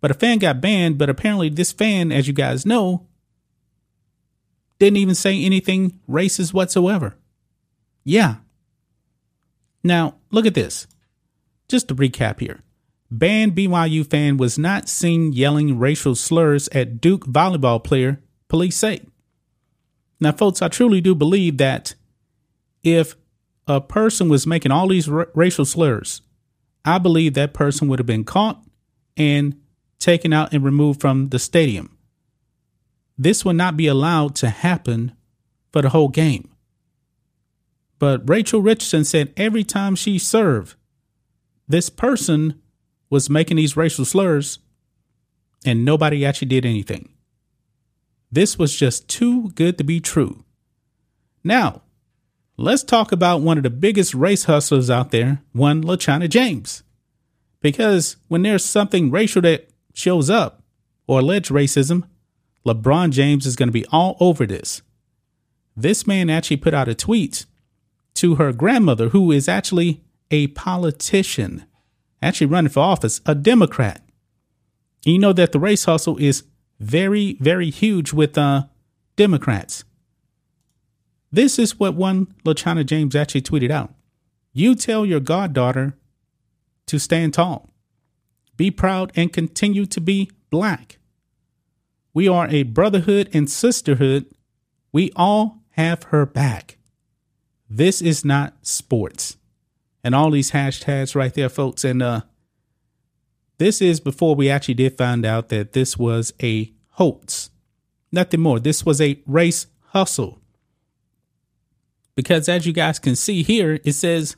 But a fan got banned, but apparently this fan, as you guys know, didn't even say anything racist whatsoever. Yeah, now, look at this. Just to recap here. Banned BYU fan was not seen yelling racial slurs at Duke volleyball player, police say. Now, folks, I truly do believe that if a person was making all these r- racial slurs, I believe that person would have been caught and taken out and removed from the stadium. This would not be allowed to happen for the whole game. But Rachel Richardson said every time she served, this person was making these racial slurs and nobody actually did anything. This was just too good to be true. Now, let's talk about one of the biggest race hustlers out there, one LaChana James. Because when there's something racial that shows up or alleged racism, LeBron James is going to be all over this. This man actually put out a tweet to her grandmother, who is actually a politician, actually running for office, a Democrat. you know that the race hustle is very, very huge with uh, Democrats. This is what one LaChana James actually tweeted out. You tell your goddaughter to stand tall, be proud, and continue to be black. We are a brotherhood and sisterhood. We all have her back. This is not sports. And all these hashtags right there, folks. And uh, this is before we actually did find out that this was a hoax. Nothing more. This was a race hustle. Because as you guys can see here, it says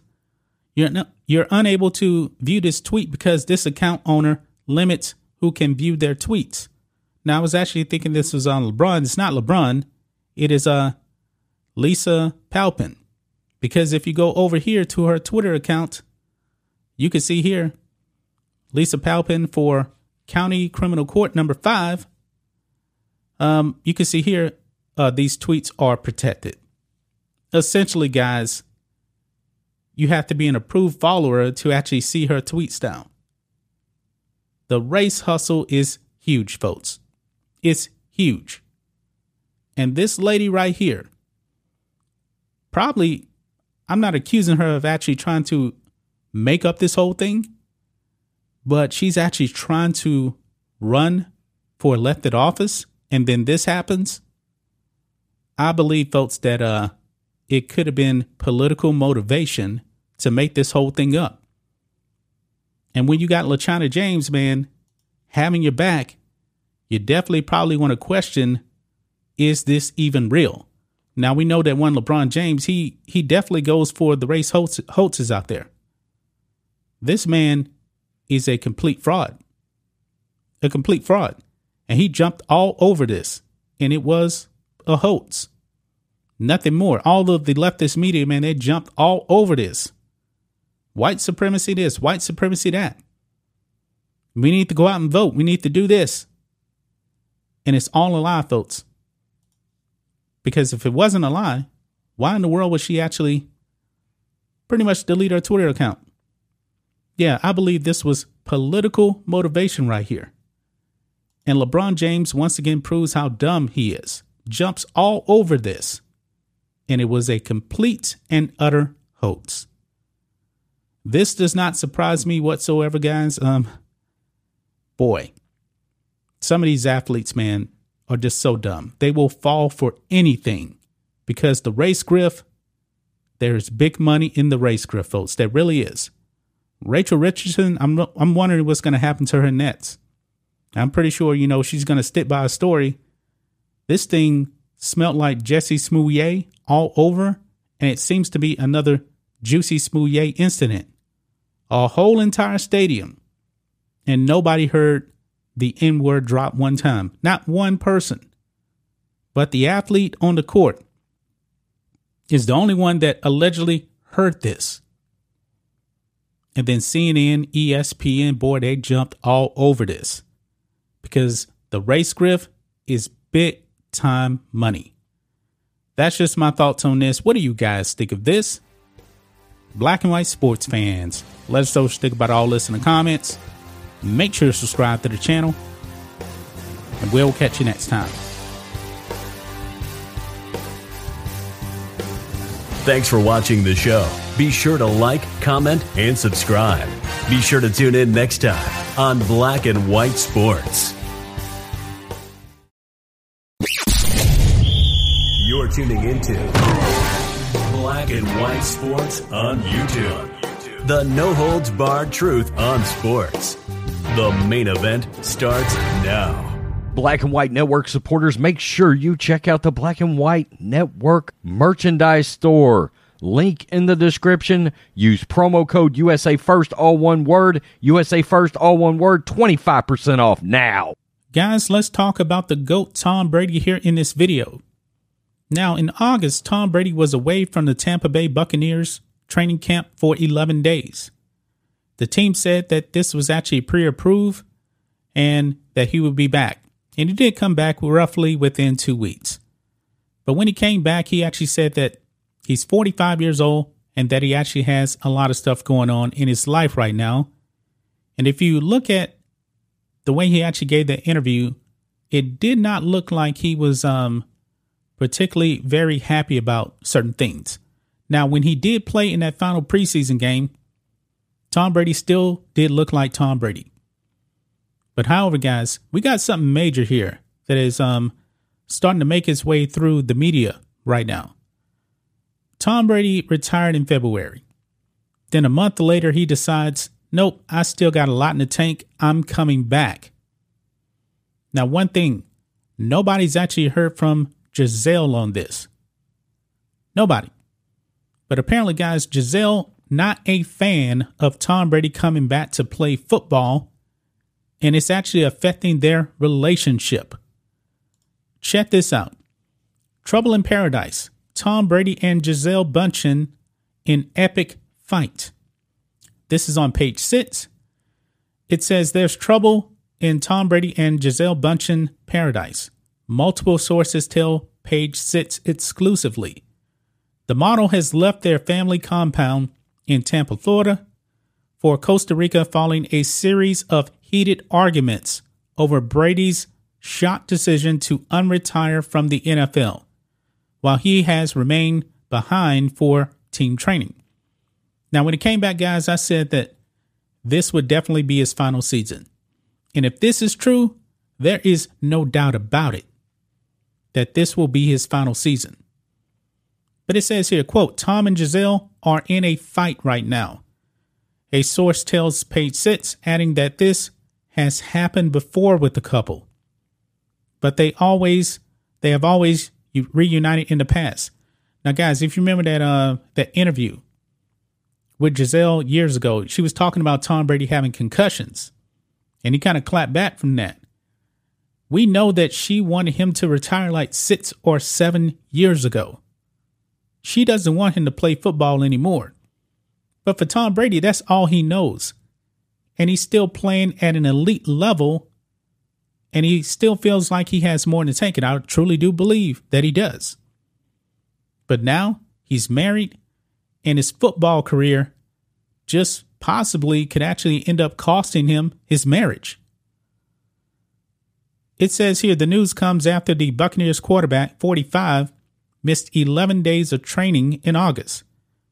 you're you're unable to view this tweet because this account owner limits who can view their tweets. Now I was actually thinking this was on LeBron. It's not LeBron. It is uh Lesa Pamplin. Because if you go over here to her Twitter account, you can see here Lesa Pamplin for County Criminal Court number five. Um, you can see here uh, these tweets are protected. Essentially, guys, you have to be an approved follower to actually see her tweets down. The race hustle is huge, folks. It's huge. And this lady right here, probably, I'm not accusing her of actually trying to make up this whole thing, but she's actually trying to run for elected office. And then this happens. I believe, folks, that uh, it could have been political motivation to make this whole thing up. And when you got LaChana James, man, having your back, you definitely probably want to question is this even real? Now we know that one LeBron James, he he definitely goes for the race hoaxes out there. This man is a complete fraud. A complete fraud. And he jumped all over this. And it was a hoax. Nothing more. All of the leftist media, man, they jumped all over this. White supremacy this, white supremacy that. We need to go out and vote. We need to do this. And it's all a lie, folks. Because if it wasn't a lie, why in the world would she actually pretty much delete her Twitter account? Yeah, I believe this was political motivation right here. And LeBron James once again proves how dumb he is, jumps all over this. And it was a complete and utter hoax. This does not surprise me whatsoever, guys. Um, boy, some of these athletes, man, are just so dumb. They will fall for anything because the race grift, there's big money in the race grift, folks. There really is. Rachel Richardson, I'm I'm wondering what's going to happen to her nets. I'm pretty sure you know she's going to stick by a story. This thing smelt like Jussie Smollett all over, and it seems to be another Juicy Smollett incident. A whole entire stadium, and nobody heard the N word drop one time. Not one person. But the athlete on the court is the only one that allegedly heard this. And then CNN, ESPN, boy, they jumped all over this because the race grift is big time money. That's just my thoughts on this. What do you guys think of this? Black and white sports fans, let us know what you think about all this in the comments. Make sure to subscribe to the channel, and we'll catch you next time. Thanks for watching the show. Be sure to like, comment, and subscribe. Be sure to tune in next time on Black and White Sports. You're tuning into Black and White Sports on YouTube. The no holds barred truth on sports. The main event starts now. Black and White Network supporters, make sure you check out the Black and White Network merchandise store. Link in the description. Use promo code USA First, all one word. USA First, all one word. 25% off now. Guys, let's talk about the GOAT Tom Brady here in this video. Now, in August, Tom Brady was away from the Tampa Bay Buccaneers training camp for 11 days. The team said that this was actually pre approved and that he would be back. And he did come back roughly within two weeks. But when he came back, he actually said that he's 45 years old and that he actually has a lot of stuff going on in his life right now. And if you look at the way he actually gave that interview, it did not look like he was um, particularly very happy about certain things. Now, when he did play in that final preseason game, Tom Brady still did look like Tom Brady. But however, guys, we got something major here that is um starting to make its way through the media right now. Tom Brady retired in February. Then a month later, he decides, nope, I still got a lot in the tank. I'm coming back. Now, one thing, nobody's actually heard from Gisele on this. Nobody. But apparently, guys, Gisele, not a fan of Tom Brady coming back to play football and it's actually affecting their relationship. Check this out Trouble in Paradise Tom Brady and Gisele Bündchen in epic fight. This is on page six. It says there's trouble in Tom Brady and Gisele Bündchen paradise. Multiple sources tell page six exclusively. The model has left their family compound in Tampa, Florida, for Costa Rica following a series of heated arguments over Brady's shot decision to unretire from the NFL, while he has remained behind for team training. Now, when it came back, guys, I said that this would definitely be his final season. And if this is true, there is no doubt about it that this will be his final season. But it says here, quote, Tom and Gisele are in a fight right now. A source tells page six, adding that this has happened before with the couple. But they always they have always reunited in the past. Now, guys, if you remember that uh that interview with Gisele years ago, she was talking about Tom Brady having concussions. And he kind of clapped back from that. We know that she wanted him to retire like six or seven years ago. She doesn't want him to play football anymore. But for Tom Brady, that's all he knows. And he's still playing at an elite level. And he still feels like he has more in the tank. And I truly do believe that he does. But now he's married, and his football career just possibly could actually end up costing him his marriage. It says here the news comes after the Buccaneers quarterback, 45, missed 11 days of training in August.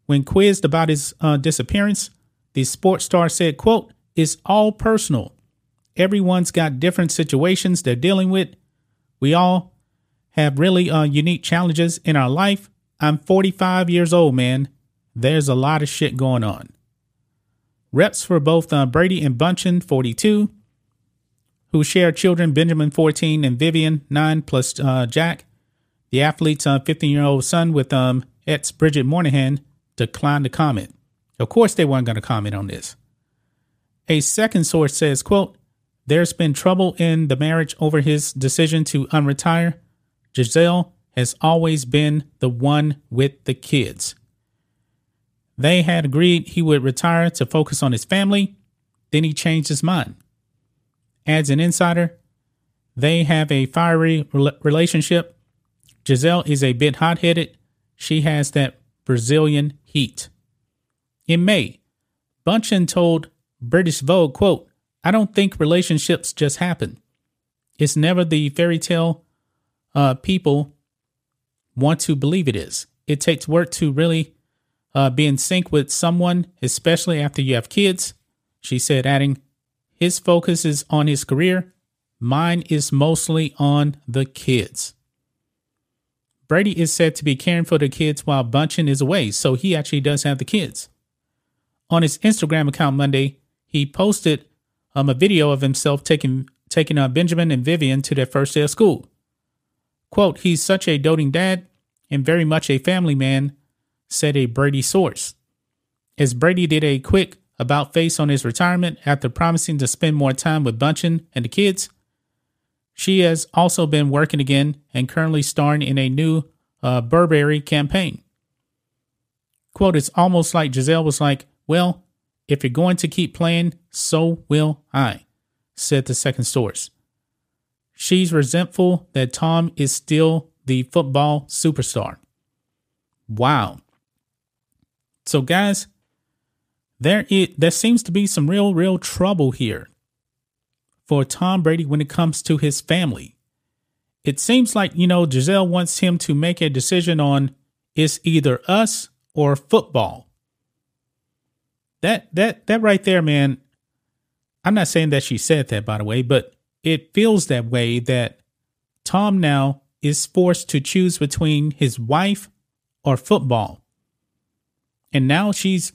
When quizzed about his uh, disappearance, the sports star said, quote, it's all personal. Everyone's got different situations they're dealing with. We all have really uh, unique challenges in our life. I'm 45 years old, man. There's a lot of shit going on. Reps for both uh, Brady and Bündchen, 42, who share children Benjamin, 14, and Vivian, 9, plus uh, Jack. The athlete's 15 uh, year old son with um, ex Bridget Moynahan, declined to comment. Of course, they weren't going to comment on this. A second source says, quote, there's been trouble in the marriage over his decision to unretire. Gisele has always been the one with the kids. They had agreed he would retire to focus on his family. Then he changed his mind. Adds an insider, they have a fiery relationship. Gisele is a bit hot headed. She has that Brazilian heat. In May, Bündchen told British Vogue, quote, I don't think relationships just happen. It's never the fairy tale uh, people want to believe it is. It takes work to really uh, be in sync with someone, especially after you have kids. She said, adding, his focus is on his career. Mine is mostly on the kids. Brady is said to be caring for the kids while Bündchen is away, so he actually does have the kids. On his Instagram account Monday, he posted um, a video of himself taking taking uh, Benjamin and Vivian to their first day of school. Quote, he's such a doting dad and very much a family man, said a Brady source. As Brady did a quick about face on his retirement after promising to spend more time with Bündchen and the kids, she has also been working again and currently starring in a new uh, Burberry campaign. Quote, it's almost like Gisele was like, well, if you're going to keep playing, so will I, said the second source. She's resentful that Tom is still the football superstar. Wow. So, guys, there is, there seems to be some real, real trouble here for Tom Brady when it comes to his family. It seems like, you know, Gisele wants him to make a decision on it's either us or football. That that that right there, man. I'm not saying that she said that by the way, but it feels that way that Tom now is forced to choose between his wife or football. And now she's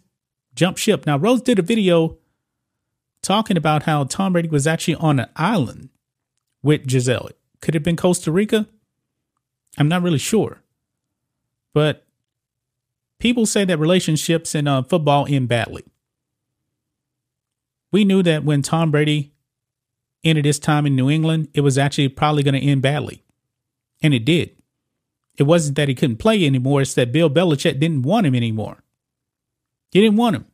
jumped ship. Now Rose did a video talking about how Tom Brady was actually on an island with Gisele. Could it have been Costa Rica? I'm not really sure. But people say that relationships in uh, football end badly. We knew that when Tom Brady ended his time in New England, it was actually probably going to end badly. And it did. It wasn't that he couldn't play anymore, it's that Bill Belichick didn't want him anymore. He didn't want him.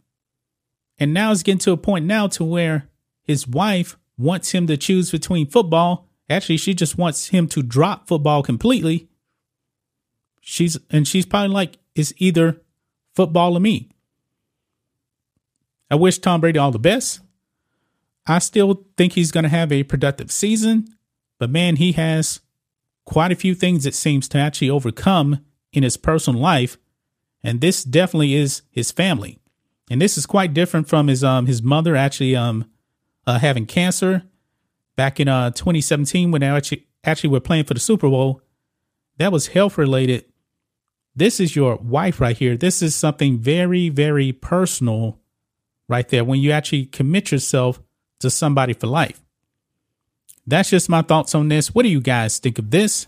And now it's getting to a point now to where his wife wants him to choose between football. Actually, she just wants him to drop football completely. She's and she's probably like, it's either football or me. I wish Tom Brady all the best. I still think he's going to have a productive season, but man, he has quite a few things it seems to actually overcome in his personal life, and this definitely is his family. And this is quite different from his um his mother actually um uh, having cancer back in uh 2017 when they actually actually were playing for the Super Bowl. That was health related. This is your wife right here. This is something very very personal right there when you actually commit yourself to somebody for life. That's just my thoughts on this. What do you guys think of this?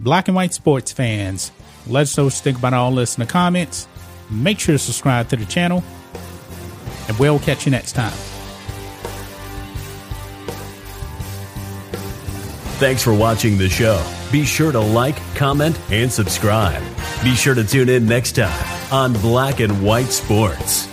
Black and white sports fans, let us know what you think about all this in the comments. Make sure to subscribe to the channel, and we'll catch you next time. Thanks for watching the show. Be sure to like, comment, and subscribe. Be sure to tune in next time on Black and White Sports.